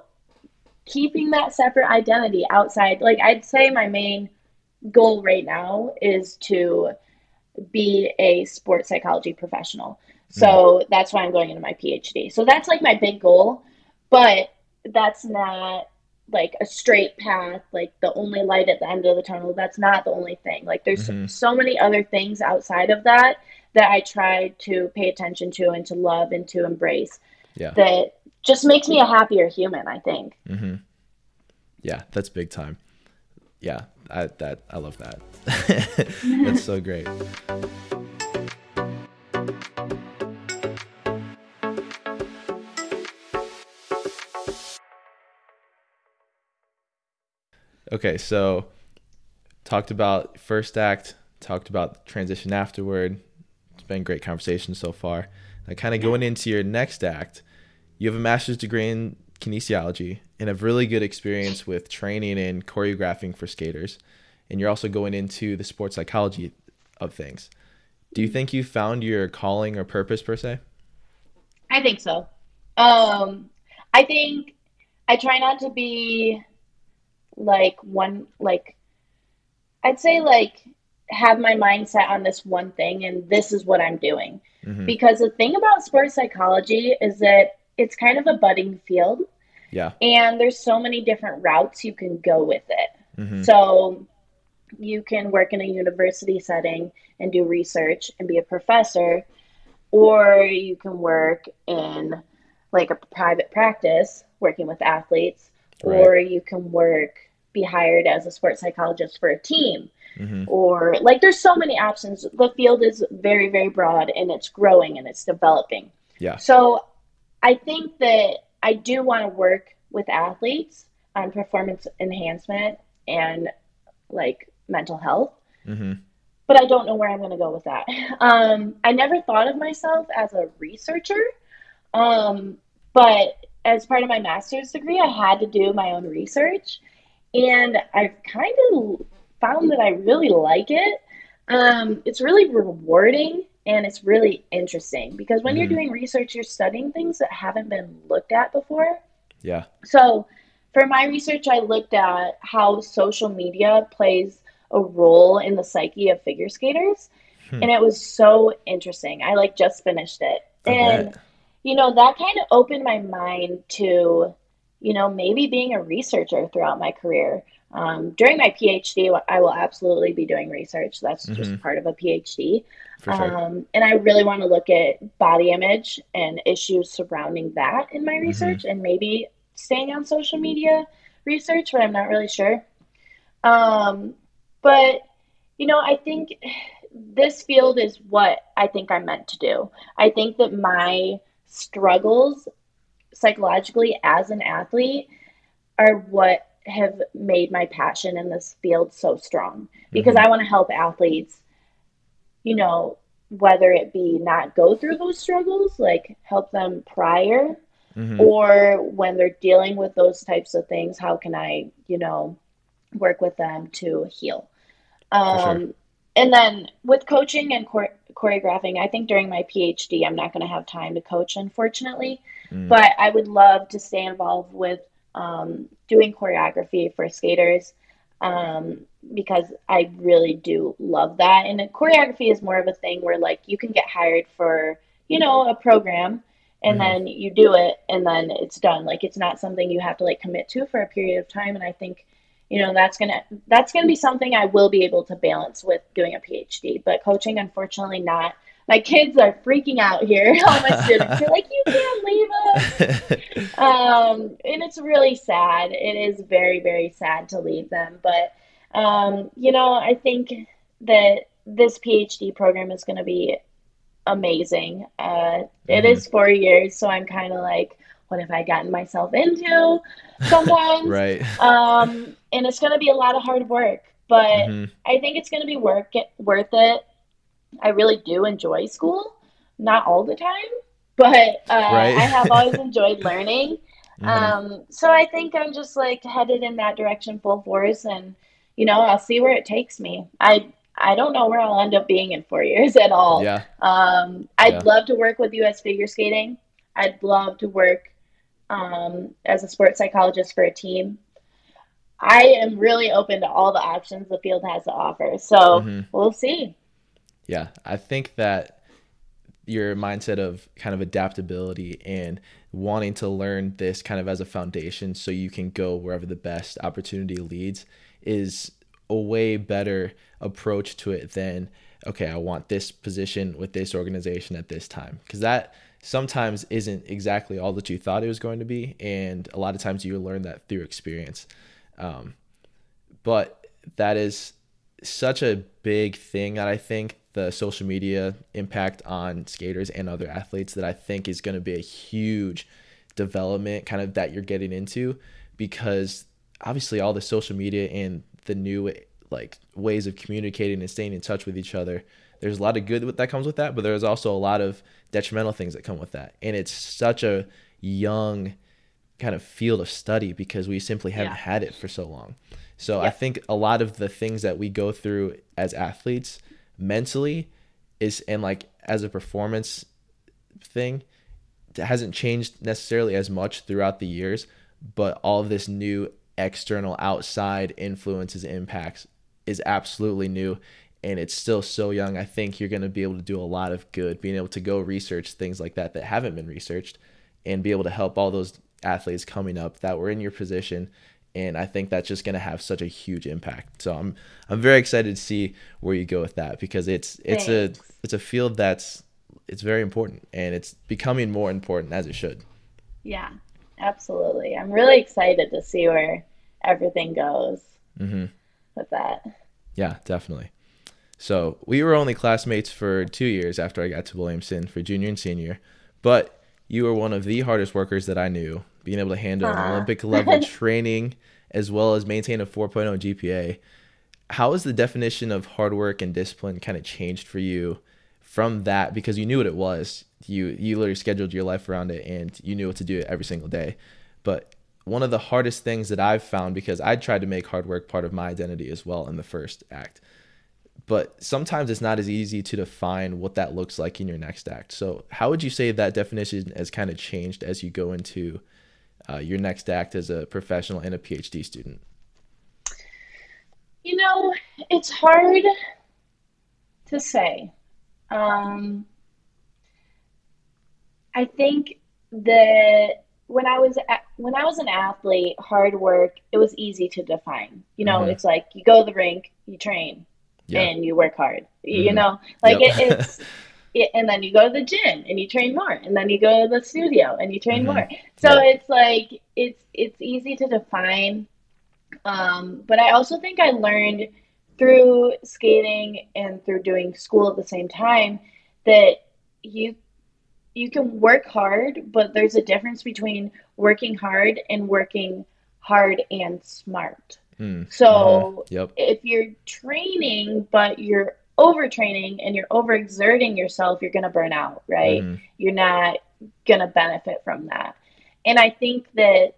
keeping that separate identity outside. Like, I'd say my main goal right now is to be a sports psychology professional. So that's why I'm going into my PhD. So that's like my big goal, but that's not like a straight path, like the only light at the end of the tunnel. That's not the only thing. Like there's Mhm. so many other things outside of that that I try to pay attention to and to love and to embrace Yeah. that just makes me a happier human, I think. Mm-hmm. Yeah, that's big time. Yeah, I that I love that. [LAUGHS] that's so great. Okay, so talked about first act, talked about transition afterward. It's been great conversation so far. Now, kind of going into your next act, you have a master's degree in kinesiology and have really good experience with training and choreographing for skaters. And you're also going into the sports psychology of things. Do you think you found your calling or purpose per se? I think so. Um, I think I try not to be like one, like, I'd say like have my mindset on this one thing and this is what I'm doing. Mhm. Because the thing about sports psychology is that it's kind of a budding field Yeah. and there's so many different routes you can go with it. hmm So you can work in a university setting and do research and be a professor, or you can work in like a private practice working with athletes, Right. or you can work, be hired as a sports psychologist for a team, hmm or like there's so many options. The field is very, very broad and it's growing and it's developing. Yeah. So I think that I do want to work with athletes on performance enhancement and like mental health Mm-hmm. but I don't know where I'm going to go with that. [LAUGHS] Um, I never thought of myself as a researcher, um, but as part of my master's degree, I had to do my own research, and I've kind of found that I really like it. Um, it's really rewarding and it's really interesting because when you're Mhm. doing research, you're studying things that haven't been looked at before. Yeah. So, for my research, I looked at how social media plays a role in the psyche of figure skaters, Hmm. and it was so interesting. I like just finished it, I and bet. you know that kind of opened my mind to, you know, maybe being a researcher throughout my career. Um, during my PhD, I will absolutely be doing research. That's just Mhm. part of a PhD. Sure. Um, and I really want to look at body image and issues surrounding that in my Mm-hmm. research and maybe staying on social media research, but I'm not really sure. Um, but, you know, I think this field is what I think I'm meant to do. I think that my struggles psychologically as an athlete are what have made my passion in this field so strong because Mhm. I want to help athletes, you know, whether it be not go through those struggles, like help them prior, Mhm. or when they're dealing with those types of things, how can I, you know, work with them to heal? For sure. Um, and then with coaching and chore- choreographing, I think during my PhD, I'm not going to have time to coach, unfortunately. Mm. But I would love to stay involved with um, doing choreography for skaters um, because I really do love that. And choreography is more of a thing where, like, you can get hired for, you know, a program and Mhm. then you do it and then it's done. Like, it's not something you have to like commit to for a period of time. And I think you know that's gonna that's gonna be something I will be able to balance with doing a PhD. But coaching, unfortunately, not. My kids are freaking out here. [LAUGHS] All my students are like, "You can't leave us," [LAUGHS] um, and it's really sad. It is very very sad to leave them. But um, you know, I think that this PhD program is going to be amazing. Uh, it Mhm. is four years, so I'm kind of like, what have I gotten myself into? [LAUGHS] Sometimes, right. um, and it's going to be a lot of hard work, but Mhm. I think it's going to be work worth it. I really do enjoy school, not all the time, but uh, Right. I have always [LAUGHS] enjoyed learning. Mhm. Um, so I think I'm just like headed in that direction full force, and you know, I'll see where it takes me. I I don't know where I'll end up being in four years at all. yeah. Um, I'd Yeah. love to work with U.S. figure skating. I'd love to work um, as a sports psychologist for a team. I am really open to all the options the field has to offer. So Mhm. we'll see. Yeah, I think that your mindset of kind of adaptability and wanting to learn this kind of as a foundation so you can go wherever the best opportunity leads is a way better approach to it than okay, I want this position with this organization at this time because that sometimes isn't exactly all that you thought it was going to be and a lot of times you learn that through experience. Um, but that is such a big thing that I think the social media impact on skaters and other athletes that I think is going to be a huge development kind of that you're getting into because obviously all the social media and the new like ways of communicating and staying in touch with each other there's a lot of good that comes with that but there's also a lot of detrimental things that come with that. And it's such a young kind of field of study because we simply haven't Yeah. had it for so long so I think a lot of the things that we go through as athletes mentally is and like as a performance thing it hasn't changed necessarily as much throughout the years, but all of this new external outside influences impacts is absolutely new and it's still so young. I think you're going to be able to do a lot of good being able to go research things like that that haven't been researched and be able to help all those athletes coming up that were in your position and I think that's just going to have such a huge impact. So I'm I'm very excited to see where you go with that because it's it's Thanks. a it's a field that's it's very important and it's becoming more important as it should. Yeah. absolutely. I'm really excited to see where everything goes Mm-hmm. with that. Yeah, definitely. So we were only classmates for two years after I got to Williamston for junior and senior, but you were one of the hardest workers that I knew, being able to handle an Aw. Olympic level [LAUGHS] training as well as maintain a 4.0 GPA. How has the definition of hard work and discipline kind of changed for you from that? Because you knew what it was. You you literally scheduled your life around it and you knew what to do every single day. But one of the hardest things that I've found because I tried to make hard work part of my identity as well in the first act. But sometimes it's not as easy to define what that looks like in your next act. So, how would you say that definition has kind of changed as you go into uh, your next act as a professional and a PhD student? You know, it's hard to say. Um, I think that when I was a- when I was an athlete, hard work it was easy to define. You know, Mhm. it's like you go to the rink, you train, Yeah. and you work hard. You Mhm. know, like Yep. it, it's. It, and then you go to the gym and you train more, and then you go to the studio and you train Mhm. more. So Yeah. it's like it's it's easy to define, um, but I also think I learned through skating and through doing school at the same time that you you can work hard, but there's a difference between working hard and working hard and smart. Mm. So Mhm. Yep. if you're training but you're overtraining and you're overexerting yourself, you're going to burn out, right? Mhm. You're not going to benefit from that. And I think that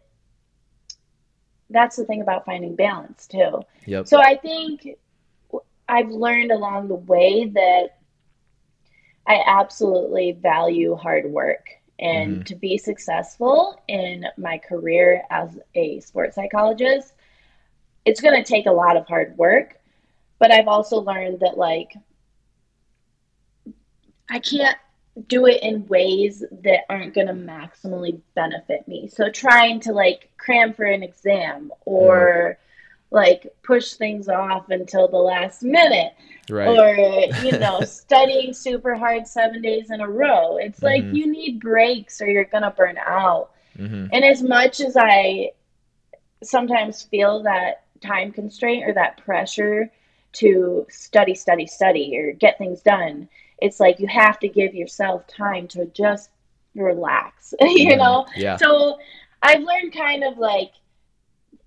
that's the thing about finding balance too. Yep. So I think I've learned along the way that I absolutely value hard work. And Mhm. to be successful in my career as a sports psychologist, it's going to take a lot of hard work. But I've also learned that, like, I can't do it in ways that aren't going to maximally benefit me. So trying to like cram for an exam or like push things off until the last minute Right. or you know [LAUGHS] studying super hard 7 days in a row. It's like Mhm. you need breaks or you're going to burn out. hmm And as much as I sometimes feel that time constraint or that pressure to study, study, study, or get things done, it's like you have to give yourself time to just relax, [LAUGHS] you know? Yeah. So I've learned kind of like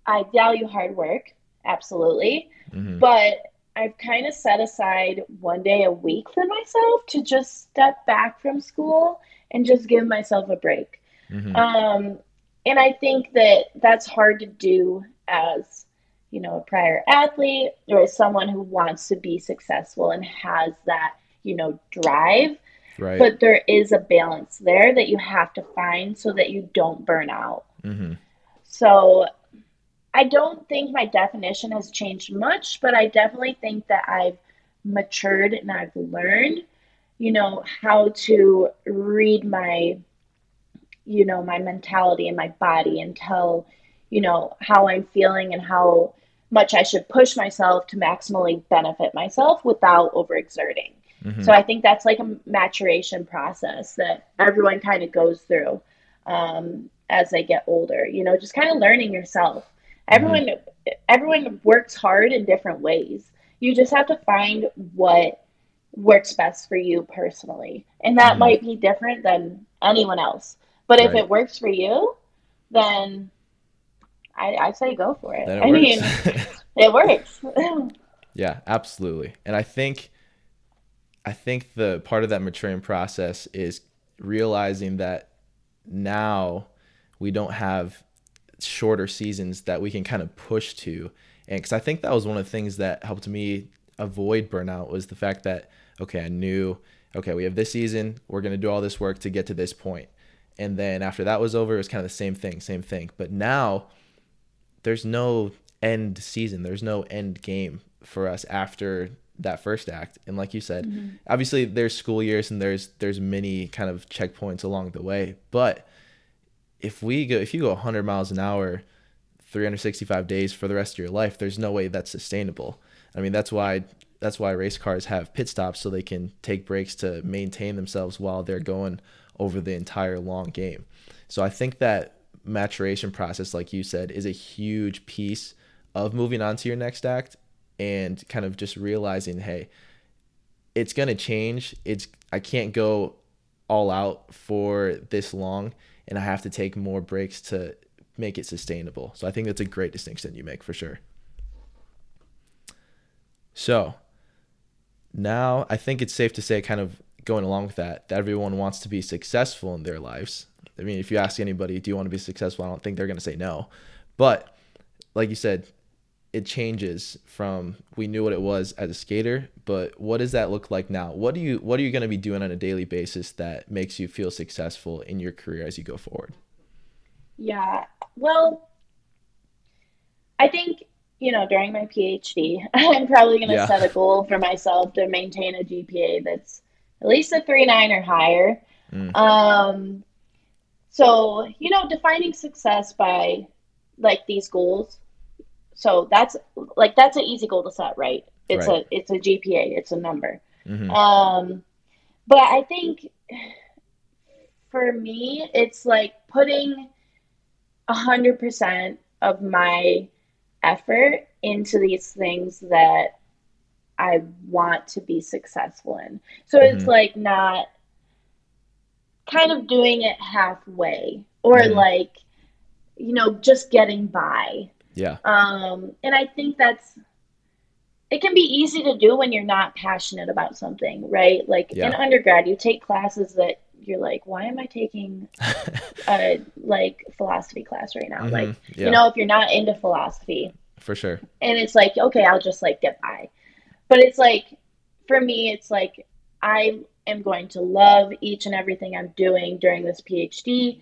I value hard work, absolutely, hmm but I've kind of set aside one day a week for myself to just step back from school and just give myself a break. hmm Um, and I think that that's hard to do as, you know, a prior athlete or someone who wants to be successful and has that, you know, drive. right. But there is a balance there that you have to find so that you don't burn out. hmm So I don't think my definition has changed much, but I definitely think that I've matured and I've learned, you know, how to read my, you know, my mentality and my body and tell, you know, how I'm feeling and how much I should push myself to maximally benefit myself without overexerting. hmm So I think that's like a maturation process that everyone kind of goes through um, as they get older. You know, just kind of learning yourself. Everyone, everyone works hard in different ways. You just have to find what works best for you personally, and that Mhm. might be different than anyone else. But if Right. it works for you, then I, I say go for it. It I mean, [LAUGHS] it works. [LAUGHS] Yeah, absolutely. And I think I think the part of that maturing process is realizing that now we don't have shorter seasons that we can kind of push to. And cuz I think that was one of the things that helped me avoid burnout was the fact that okay, I knew okay, we have this season, we're going to do all this work to get to this point. And then after that was over, it was kind of the same thing, same thing. But now there's no end season. There's no end game for us after that first act. And like you said, mm-hmm. obviously there's school years and there's there's many kind of checkpoints along the way. But if we go if you go 100 miles an hour 365 days for the rest of your life, there's no way that's sustainable. I mean, that's why that's why race cars have pit stops so they can take breaks to maintain themselves while they're going over the entire long game. So I think that maturation process, like you said, is a huge piece of moving on to your next act and kind of just realizing, hey, it's gonna change. It's I can't go all out for this long and I have to take more breaks to make it sustainable. So I think that's a great distinction you make for sure. So now I think it's safe to say, kind of going along with that, that everyone wants to be successful in their lives. I mean, if you ask anybody, do you want to be successful? I don't think they're going to say no. But like you said, it changes from we knew what it was as a skater, but what does that look like now? What do you what are you going to be doing on a daily basis that makes you feel successful in your career as you go forward? Yeah. Well, I think you know, during my PhD, [LAUGHS] I'm probably going to yeah. set a goal for myself to maintain a GPA that's at least a three nine or higher. Mm. Um, so you know, defining success by like these goals. So that's like that's an easy goal to set, right? It's right. a it's a GPA, it's a number. Mm-hmm. Um, but I think for me, it's like putting a hundred percent of my effort into these things that I want to be successful in. So mm-hmm. it's like not kind of doing it halfway or mm-hmm. like you know just getting by. Yeah. Um and I think that's it can be easy to do when you're not passionate about something, right? Like yeah. in undergrad you take classes that you're like, why am I taking [LAUGHS] a like philosophy class right now? Mm-hmm. Like, yeah. you know, if you're not into philosophy, for sure, and it's like, okay, I'll just like get by. But it's like, for me, it's like I am going to love each and everything I'm doing during this PhD,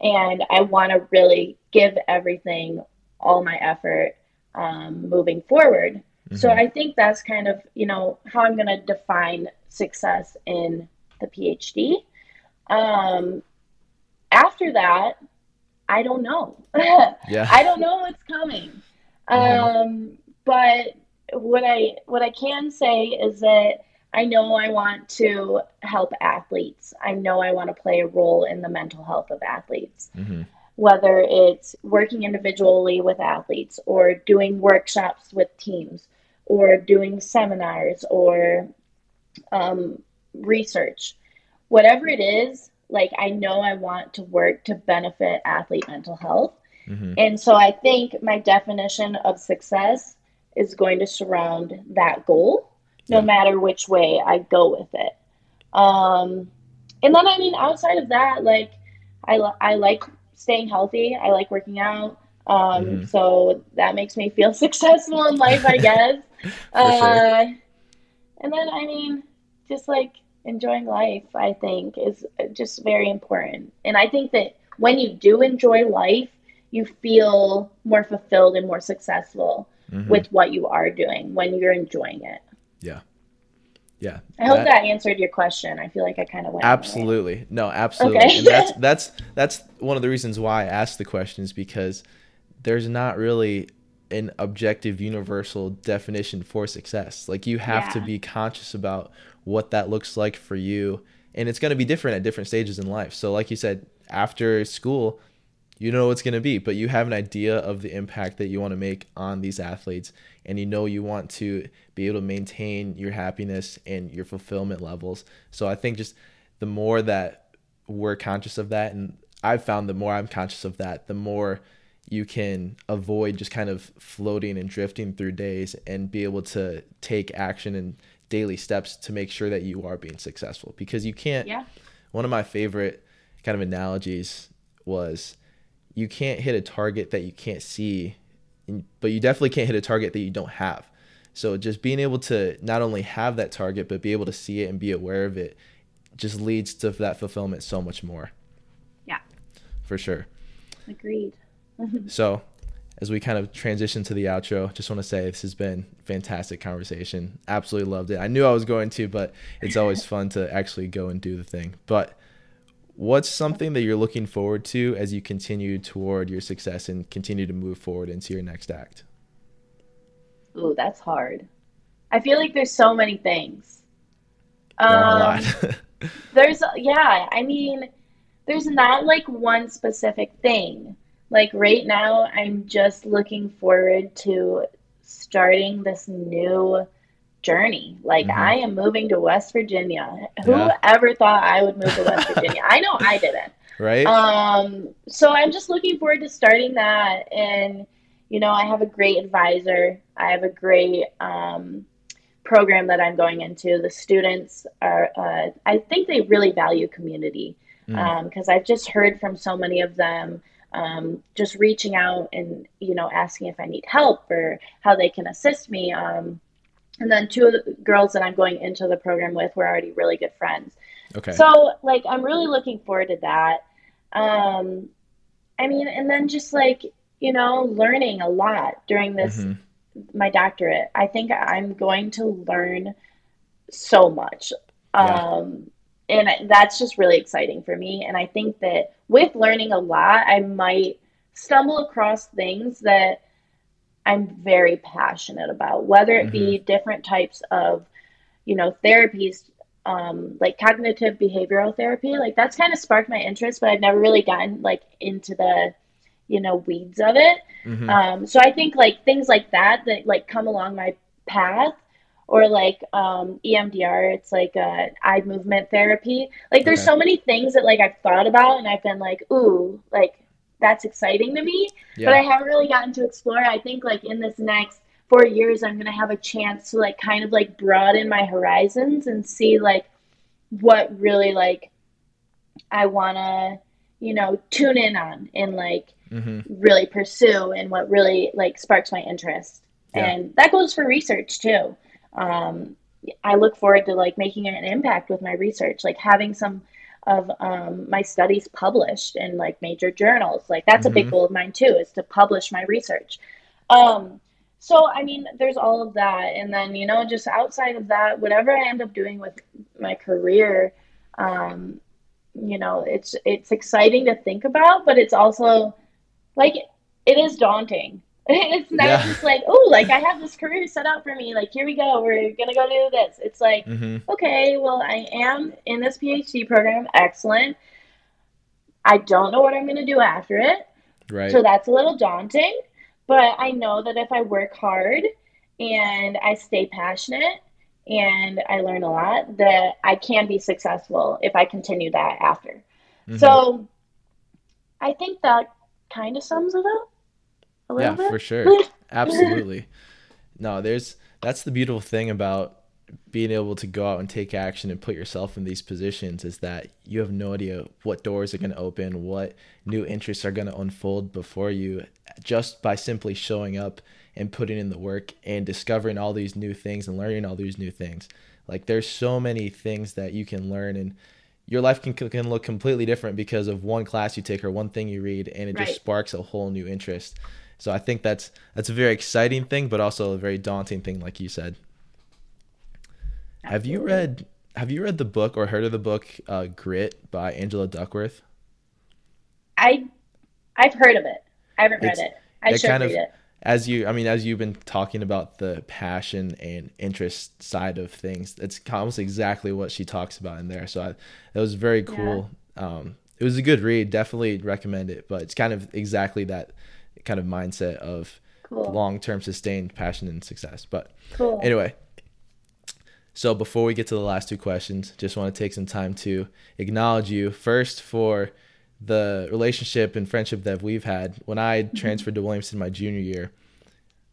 and I want to really give everything, all my effort, um, moving forward. Mm-hmm. So I think that's kind of you know how I'm going to define success in the PhD. Um, after that, I don't know. [LAUGHS] yeah. I don't know what's coming. Mm-hmm. Um, but what I what I can say is that I know I want to help athletes. I know I want to play a role in the mental health of athletes. Mm-hmm. Whether it's working individually with athletes or doing workshops with teams or doing seminars or um, research whatever it is, like I know I want to work to benefit athlete mental health. Mm-hmm. And so I think my definition of success is going to surround that goal, no yeah. matter which way I go with it. Um, and then, I mean, outside of that, like I, I like staying healthy. I like working out. Um, mm-hmm. So that makes me feel [LAUGHS] successful in life, I guess. [LAUGHS] uh, sure. And then, I mean, just like enjoying life, I think, is just very important. And I think that when you do enjoy life, you feel more fulfilled and more successful mm-hmm. with what you are doing when you're enjoying it. Yeah. Yeah. I hope that, that answered your question. I feel like I kind of went Absolutely. No, absolutely. Okay. and that's [LAUGHS] that's that's one of the reasons why I asked the questions because there's not really an objective universal definition for success. Like you have yeah. to be conscious about what that looks like for you and it's going to be different at different stages in life. So like you said, after school, you know what's going to be, but you have an idea of the impact that you want to make on these athletes and you know you want to be able to maintain your happiness and your fulfillment levels. So I think just the more that we're conscious of that and I've found the more I'm conscious of that, the more you can avoid just kind of floating and drifting through days and be able to take action and daily steps to make sure that you are being successful because you can't yeah. one of my favorite kind of analogies was you can't hit a target that you can't see but you definitely can't hit a target that you don't have so just being able to not only have that target but be able to see it and be aware of it just leads to that fulfillment so much more yeah for sure agreed [LAUGHS] so as we kind of transition to the outro, just want to say this has been fantastic conversation. Absolutely loved it. I knew I was going to, but it's always fun to actually go and do the thing. But what's something that you're looking forward to as you continue toward your success and continue to move forward into your next act? Oh, that's hard. I feel like there's so many things. Um, [LAUGHS] there's yeah, I mean, there's not like one specific thing. Like right now, I'm just looking forward to starting this new journey. Like mm-hmm. I am moving to West Virginia. Yeah. Whoever thought I would move to West [LAUGHS] Virginia? I know I didn't. Right. Um so I'm just looking forward to starting that and you know, I have a great advisor. I have a great um, program that I'm going into. The students are uh, I think they really value community because mm. um, I've just heard from so many of them um, just reaching out and you know asking if I need help or how they can assist me. Um, and then two of the girls that I'm going into the program with were already really good friends. Okay. So like I'm really looking forward to that. Um, I mean, and then just like you know, learning a lot during this mm-hmm. my doctorate. I think I'm going to learn so much. Yeah. Um, and that's just really exciting for me. And I think that with learning a lot, I might stumble across things that I'm very passionate about, whether it mm-hmm. be different types of, you know, therapies, um, like cognitive behavioral therapy. Like that's kind of sparked my interest, but I've never really gotten like into the, you know, weeds of it. Mm-hmm. Um, so I think like things like that that like come along my path or like um, EMDR, it's like uh, eye movement therapy. Like there's okay. so many things that like I've thought about and I've been like, ooh, like that's exciting to me, yeah. but I haven't really gotten to explore. I think like in this next four years, I'm gonna have a chance to like kind of like broaden my horizons and see like what really like I wanna, you know, tune in on and like mm-hmm. really pursue and what really like sparks my interest. Yeah. And that goes for research too um, I look forward to like making an impact with my research, like having some of um, my studies published in like major journals. Like that's mm-hmm. a big mm-hmm. goal of mine too, is to publish my research. Um, so I mean, there's all of that, and then you know, just outside of that, whatever I end up doing with my career, um, you know, it's it's exciting to think about, but it's also like it is daunting [LAUGHS] it's not yeah. just like, oh, like I have this career set out for me. Like, here we go. We're going to go do this. It's like, mm-hmm. okay, well, I am in this PhD program. Excellent. I don't know what I'm going to do after it. Right. So that's a little daunting. But I know that if I work hard and I stay passionate and I learn a lot, that I can be successful if I continue that after. Mm-hmm. So I think that kind of sums it up yeah, bit? for sure. [LAUGHS] Absolutely. No, there's that's the beautiful thing about being able to go out and take action and put yourself in these positions is that you have no idea what doors are going to open, what new interests are going to unfold before you just by simply showing up and putting in the work and discovering all these new things and learning all these new things. Like there's so many things that you can learn and your life can can look completely different because of one class you take or one thing you read and it right. just sparks a whole new interest. So I think that's that's a very exciting thing, but also a very daunting thing, like you said. Absolutely. Have you read Have you read the book or heard of the book uh, Grit by Angela Duckworth? I I've heard of it. I haven't it's, read it. I should kind read of, it. As you, I mean, as you've been talking about the passion and interest side of things, it's almost exactly what she talks about in there. So I, it was very cool. Yeah. Um, it was a good read. Definitely recommend it. But it's kind of exactly that kind of mindset of cool. long-term sustained passion and success. But cool. anyway, so before we get to the last two questions, just want to take some time to acknowledge you first for the relationship and friendship that we've had. When I mm-hmm. transferred to Williamston my junior year,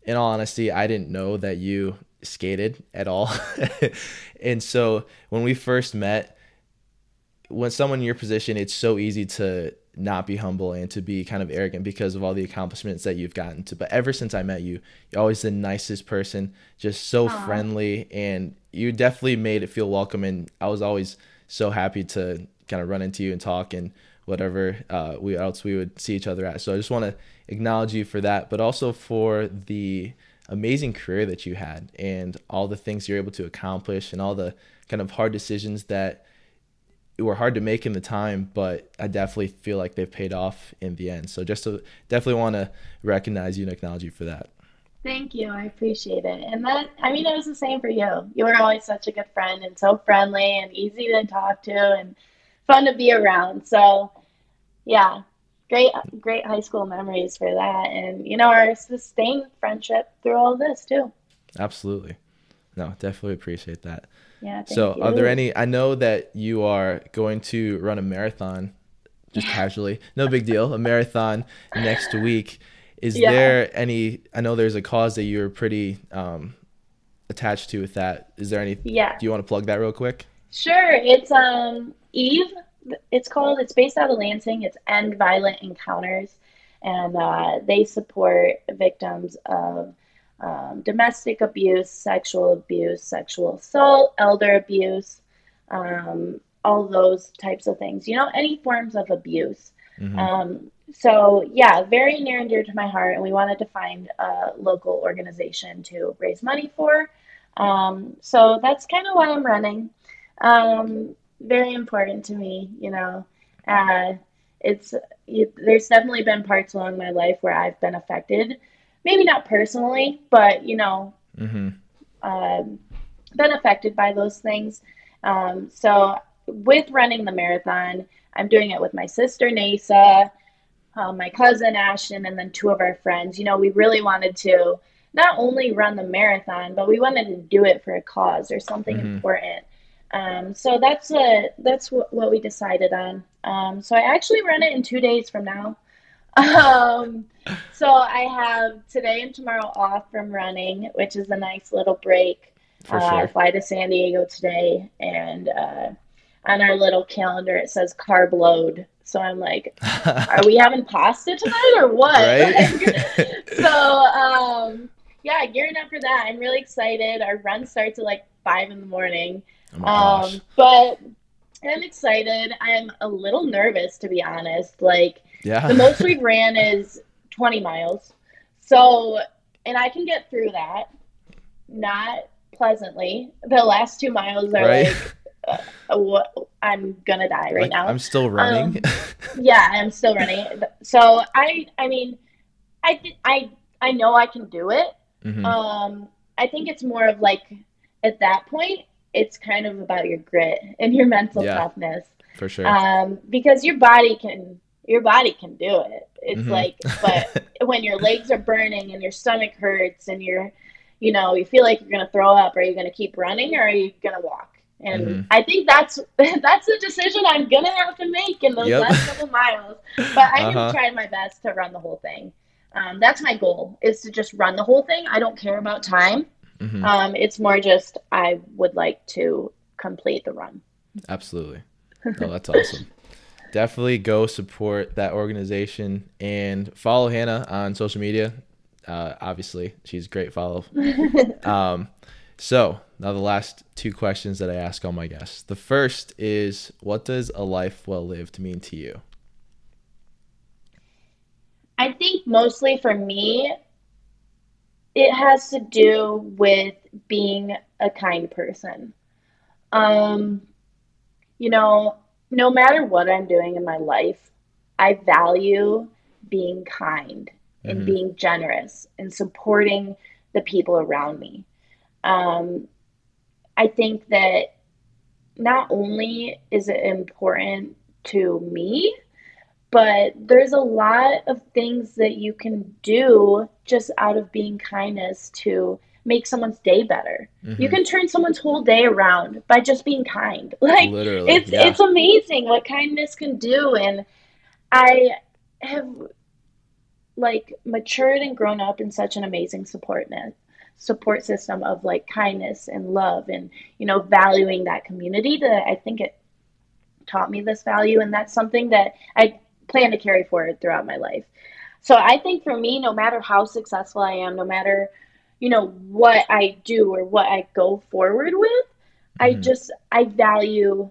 in all honesty, I didn't know that you skated at all. [LAUGHS] and so when we first met, when someone in your position, it's so easy to not be humble and to be kind of arrogant because of all the accomplishments that you've gotten to. But ever since I met you, you're always the nicest person, just so Aww. friendly, and you definitely made it feel welcome. And I was always so happy to kind of run into you and talk and whatever uh, we else we would see each other at. So I just want to acknowledge you for that, but also for the amazing career that you had and all the things you're able to accomplish and all the kind of hard decisions that were hard to make in the time, but I definitely feel like they've paid off in the end. So just to definitely want to recognize you and acknowledge you for that. Thank you. I appreciate it. And that, I mean, it was the same for you. You were always such a good friend and so friendly and easy to talk to and fun to be around. So, yeah, great, great high school memories for that, and you know our sustained friendship through all this too. Absolutely, no, definitely appreciate that. Yeah. So, you. are there any? I know that you are going to run a marathon, just casually. No big deal. A marathon next week. Is Yeah. there any? I know there's a cause that you're pretty um, attached to with that. Is there any? Yeah. Do you want to plug that real quick? Sure. It's um Eve. It's called. It's based out of Lansing. It's End Violent Encounters, and uh, they support victims of um, domestic abuse, sexual abuse, sexual assault, elder abuse, um, all those types of things. You know, any forms of abuse. Mhm. Um, so yeah, very near and dear to my heart, and we wanted to find a local organization to raise money for. Um, so that's kind of why I'm running. Um, very important to me, you know. Uh, it's it, there's definitely been parts along my life where I've been affected, maybe not personally, but you know, Mhm. um, been affected by those things. Um, so with running the marathon, I'm doing it with my sister Nasa, um, my cousin Ashton, and then two of our friends. You know, we really wanted to not only run the marathon, but we wanted to do it for a cause or something Mhm. important. Um, so that's a, that's what, what we decided on. Um, so I actually run it in two days from now. [LAUGHS] Um, so I have today and tomorrow off from running, which is a nice little break. For Uh, I sure. fly to San Diego today, and uh, on our little calendar it says carb load. So I'm like, [LAUGHS] are we having pasta tonight or what? Right? [LAUGHS] so um, yeah, gearing up for that. I'm really excited. Our run starts at like five in the morning. oh. Um, but I'm excited. I'm a little nervous to be honest. Like yeah. the most we've ran is 20 miles. So, and I can get through that, not pleasantly. The last two miles are Right. like, uh, I'm gonna die right Like, now. I'm still running. [LAUGHS] yeah, I'm still running. So I, I mean, I, I, I know I can do it. Mhm. Um, I think it's more of like at that point, it's kind of about your grit and your mental Yeah. toughness For sure. um, because your body can your body can do it. It's Mhm. like, but [LAUGHS] when your legs are burning and your stomach hurts and you're, you know, you feel like you're gonna throw up, are you gonna keep running or are you gonna walk? And Mhm. I think that's [LAUGHS] that's the decision I'm gonna have to make in those Yep. last couple miles. But I am Uh-huh. trying my best to run the whole thing. Um, that's my goal is to just run the whole thing. I don't care about time. Mhm. Um, it's more just I would like to complete the run. Absolutely. No, that's awesome. [LAUGHS] Definitely go support that organization and follow Hannah on social media. Uh, obviously, she's a great follow. [LAUGHS] Um, so now the last two questions that I ask all my guests. The first is, what does a life well lived mean to you? I think mostly for me, it has to do with being a kind person. Um, you know, no matter what I'm doing in my life, I value being kind and Mhm. being generous and supporting the people around me. Um, I think that not only is it important to me, but there's a lot of things that you can do just out of being kindness to make someone's day better. You Mhm. can turn someone's whole day around by just being kind. [LAUGHS] Like Literally, it's yeah. it's amazing what kindness can do and I have like matured and grown up in such an amazing support net support system of like kindness and love and you know valuing that community that I think it taught me this value and that's something that I plan to carry forward throughout my life. So I think for me no matter how successful I am, no matter you know what I do or what I go forward with, I Mhm. just I value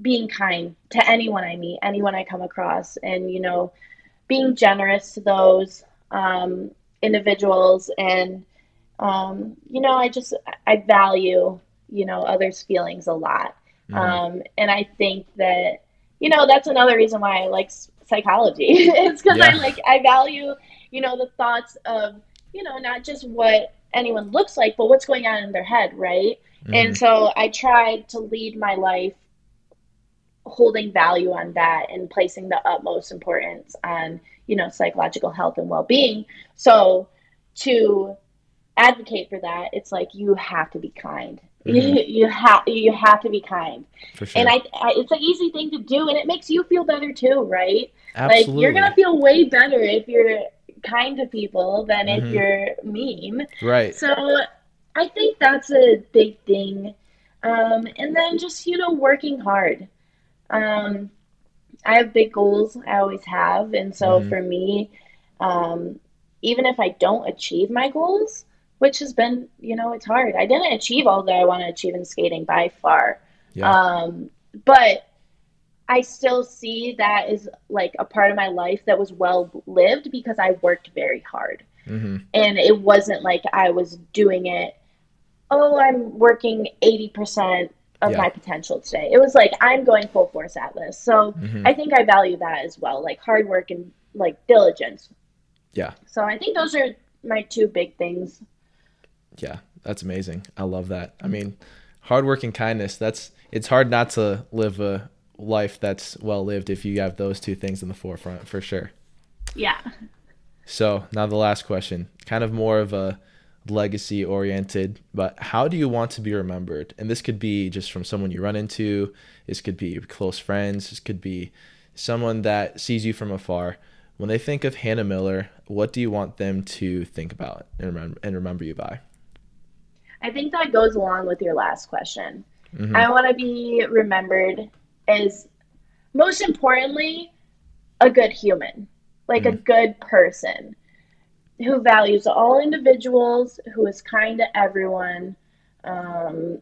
being kind to anyone I meet, anyone I come across, and you know, being generous to those um, individuals, and um, you know, I just I value you know others' feelings a lot, Mhm. um, and I think that you know that's another reason why I like psychology. [LAUGHS] it's because I like I value you know the thoughts of you know not just what anyone looks like, but what's going on in their head, right? Mhm. And so I tried to lead my life holding value on that and placing the utmost importance on you know psychological health and well-being so to advocate for that it's like you have to be kind mm-hmm. you, you have you have to be kind sure. and I, I, it's an easy thing to do and it makes you feel better too right Absolutely. like you're gonna feel way better if you're kind to people than mm-hmm. if you're mean right so i think that's a big thing um, and then just you know working hard um, I have big goals. I always have, and so mm-hmm. for me, um, even if I don't achieve my goals, which has been, you know, it's hard. I didn't achieve all that I want to achieve in skating by far. Yeah. Um, but I still see that as like a part of my life that was well lived because I worked very hard. Mm-hmm. And it wasn't like I was doing it, oh, I'm working 80% of yeah. my potential today. It was like I'm going full force at this. So mm-hmm. I think I value that as well, like hard work and like diligence. Yeah. So I think those are my two big things. Yeah, that's amazing. I love that. I mean, hard work and kindness, that's it's hard not to live a life that's well lived if you have those two things in the forefront for sure. Yeah. So, now the last question, kind of more of a legacy oriented, but how do you want to be remembered? And this could be just from someone you run into, this could be close friends, this could be someone that sees you from afar. When they think of Hannah Miller, what do you want them to think about and remember, and remember you by? I think that goes along with your last question. Mm-hmm. I want to be remembered as, most importantly, a good human, like mm-hmm. a good person who values all individuals, who is kind to everyone, um,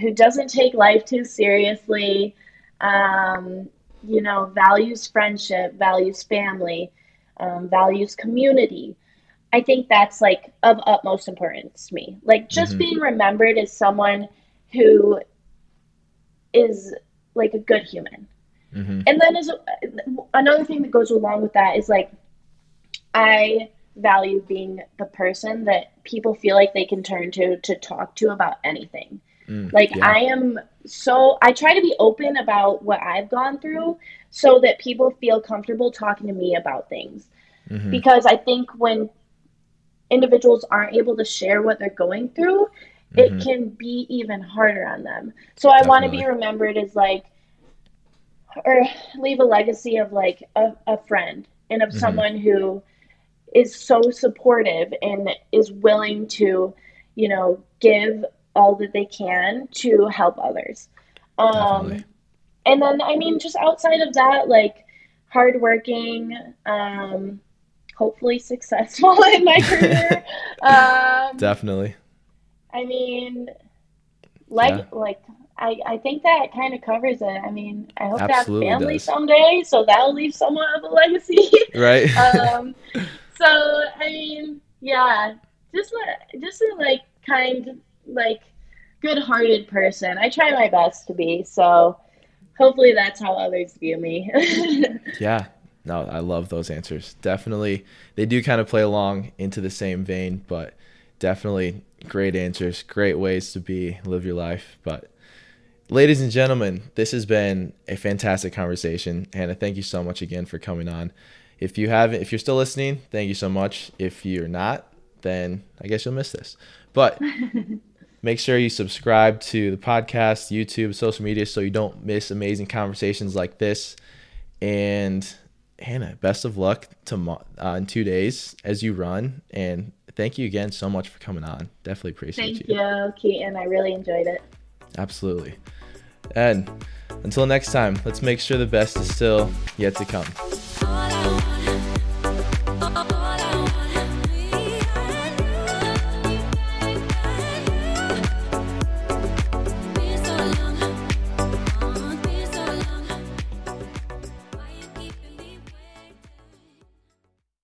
who doesn't take life too seriously, um, you know, values friendship, values family, um, values community. I think that's like of utmost importance to me. Like just mm-hmm. being remembered as someone who is like a good human. Mm-hmm. And then is another thing that goes along with that is like I value being the person that people feel like they can turn to to talk to about anything. Mm, like yeah. I am so I try to be open about what I've gone through so that people feel comfortable talking to me about things. Mm-hmm. Because I think when individuals aren't able to share what they're going through, mm-hmm. it can be even harder on them. So I want to be remembered as like or leave a legacy of like a, a friend and of mm-hmm. someone who is so supportive and is willing to, you know, give all that they can to help others. Um, and then, I mean, just outside of that, like hardworking, um, hopefully successful [LAUGHS] in my career. [LAUGHS] um, Definitely. I mean, like, yeah. like I, I think that kind of covers it. I mean, I hope Absolutely to have family does. someday, so that'll leave somewhat of a legacy. [LAUGHS] Right. [LAUGHS] um, so I mean, yeah, just just a like kind, like good-hearted person. I try my best to be. So hopefully that's how others view me. [LAUGHS] yeah. No, I love those answers. Definitely, they do kind of play along into the same vein, but definitely great answers, great ways to be, live your life. But ladies and gentlemen, this has been a fantastic conversation. Hannah, thank you so much again for coming on. If you haven't, if you're still listening, thank you so much. If you're not, then I guess you'll miss this. But [LAUGHS] make sure you subscribe to the podcast, YouTube, social media, so you don't miss amazing conversations like this. And Hannah, best of luck to uh, in two days as you run. And thank you again so much for coming on. Definitely appreciate thank you. Thank you, Keaton. I really enjoyed it. Absolutely. And until next time, let's make sure the best is still yet to come.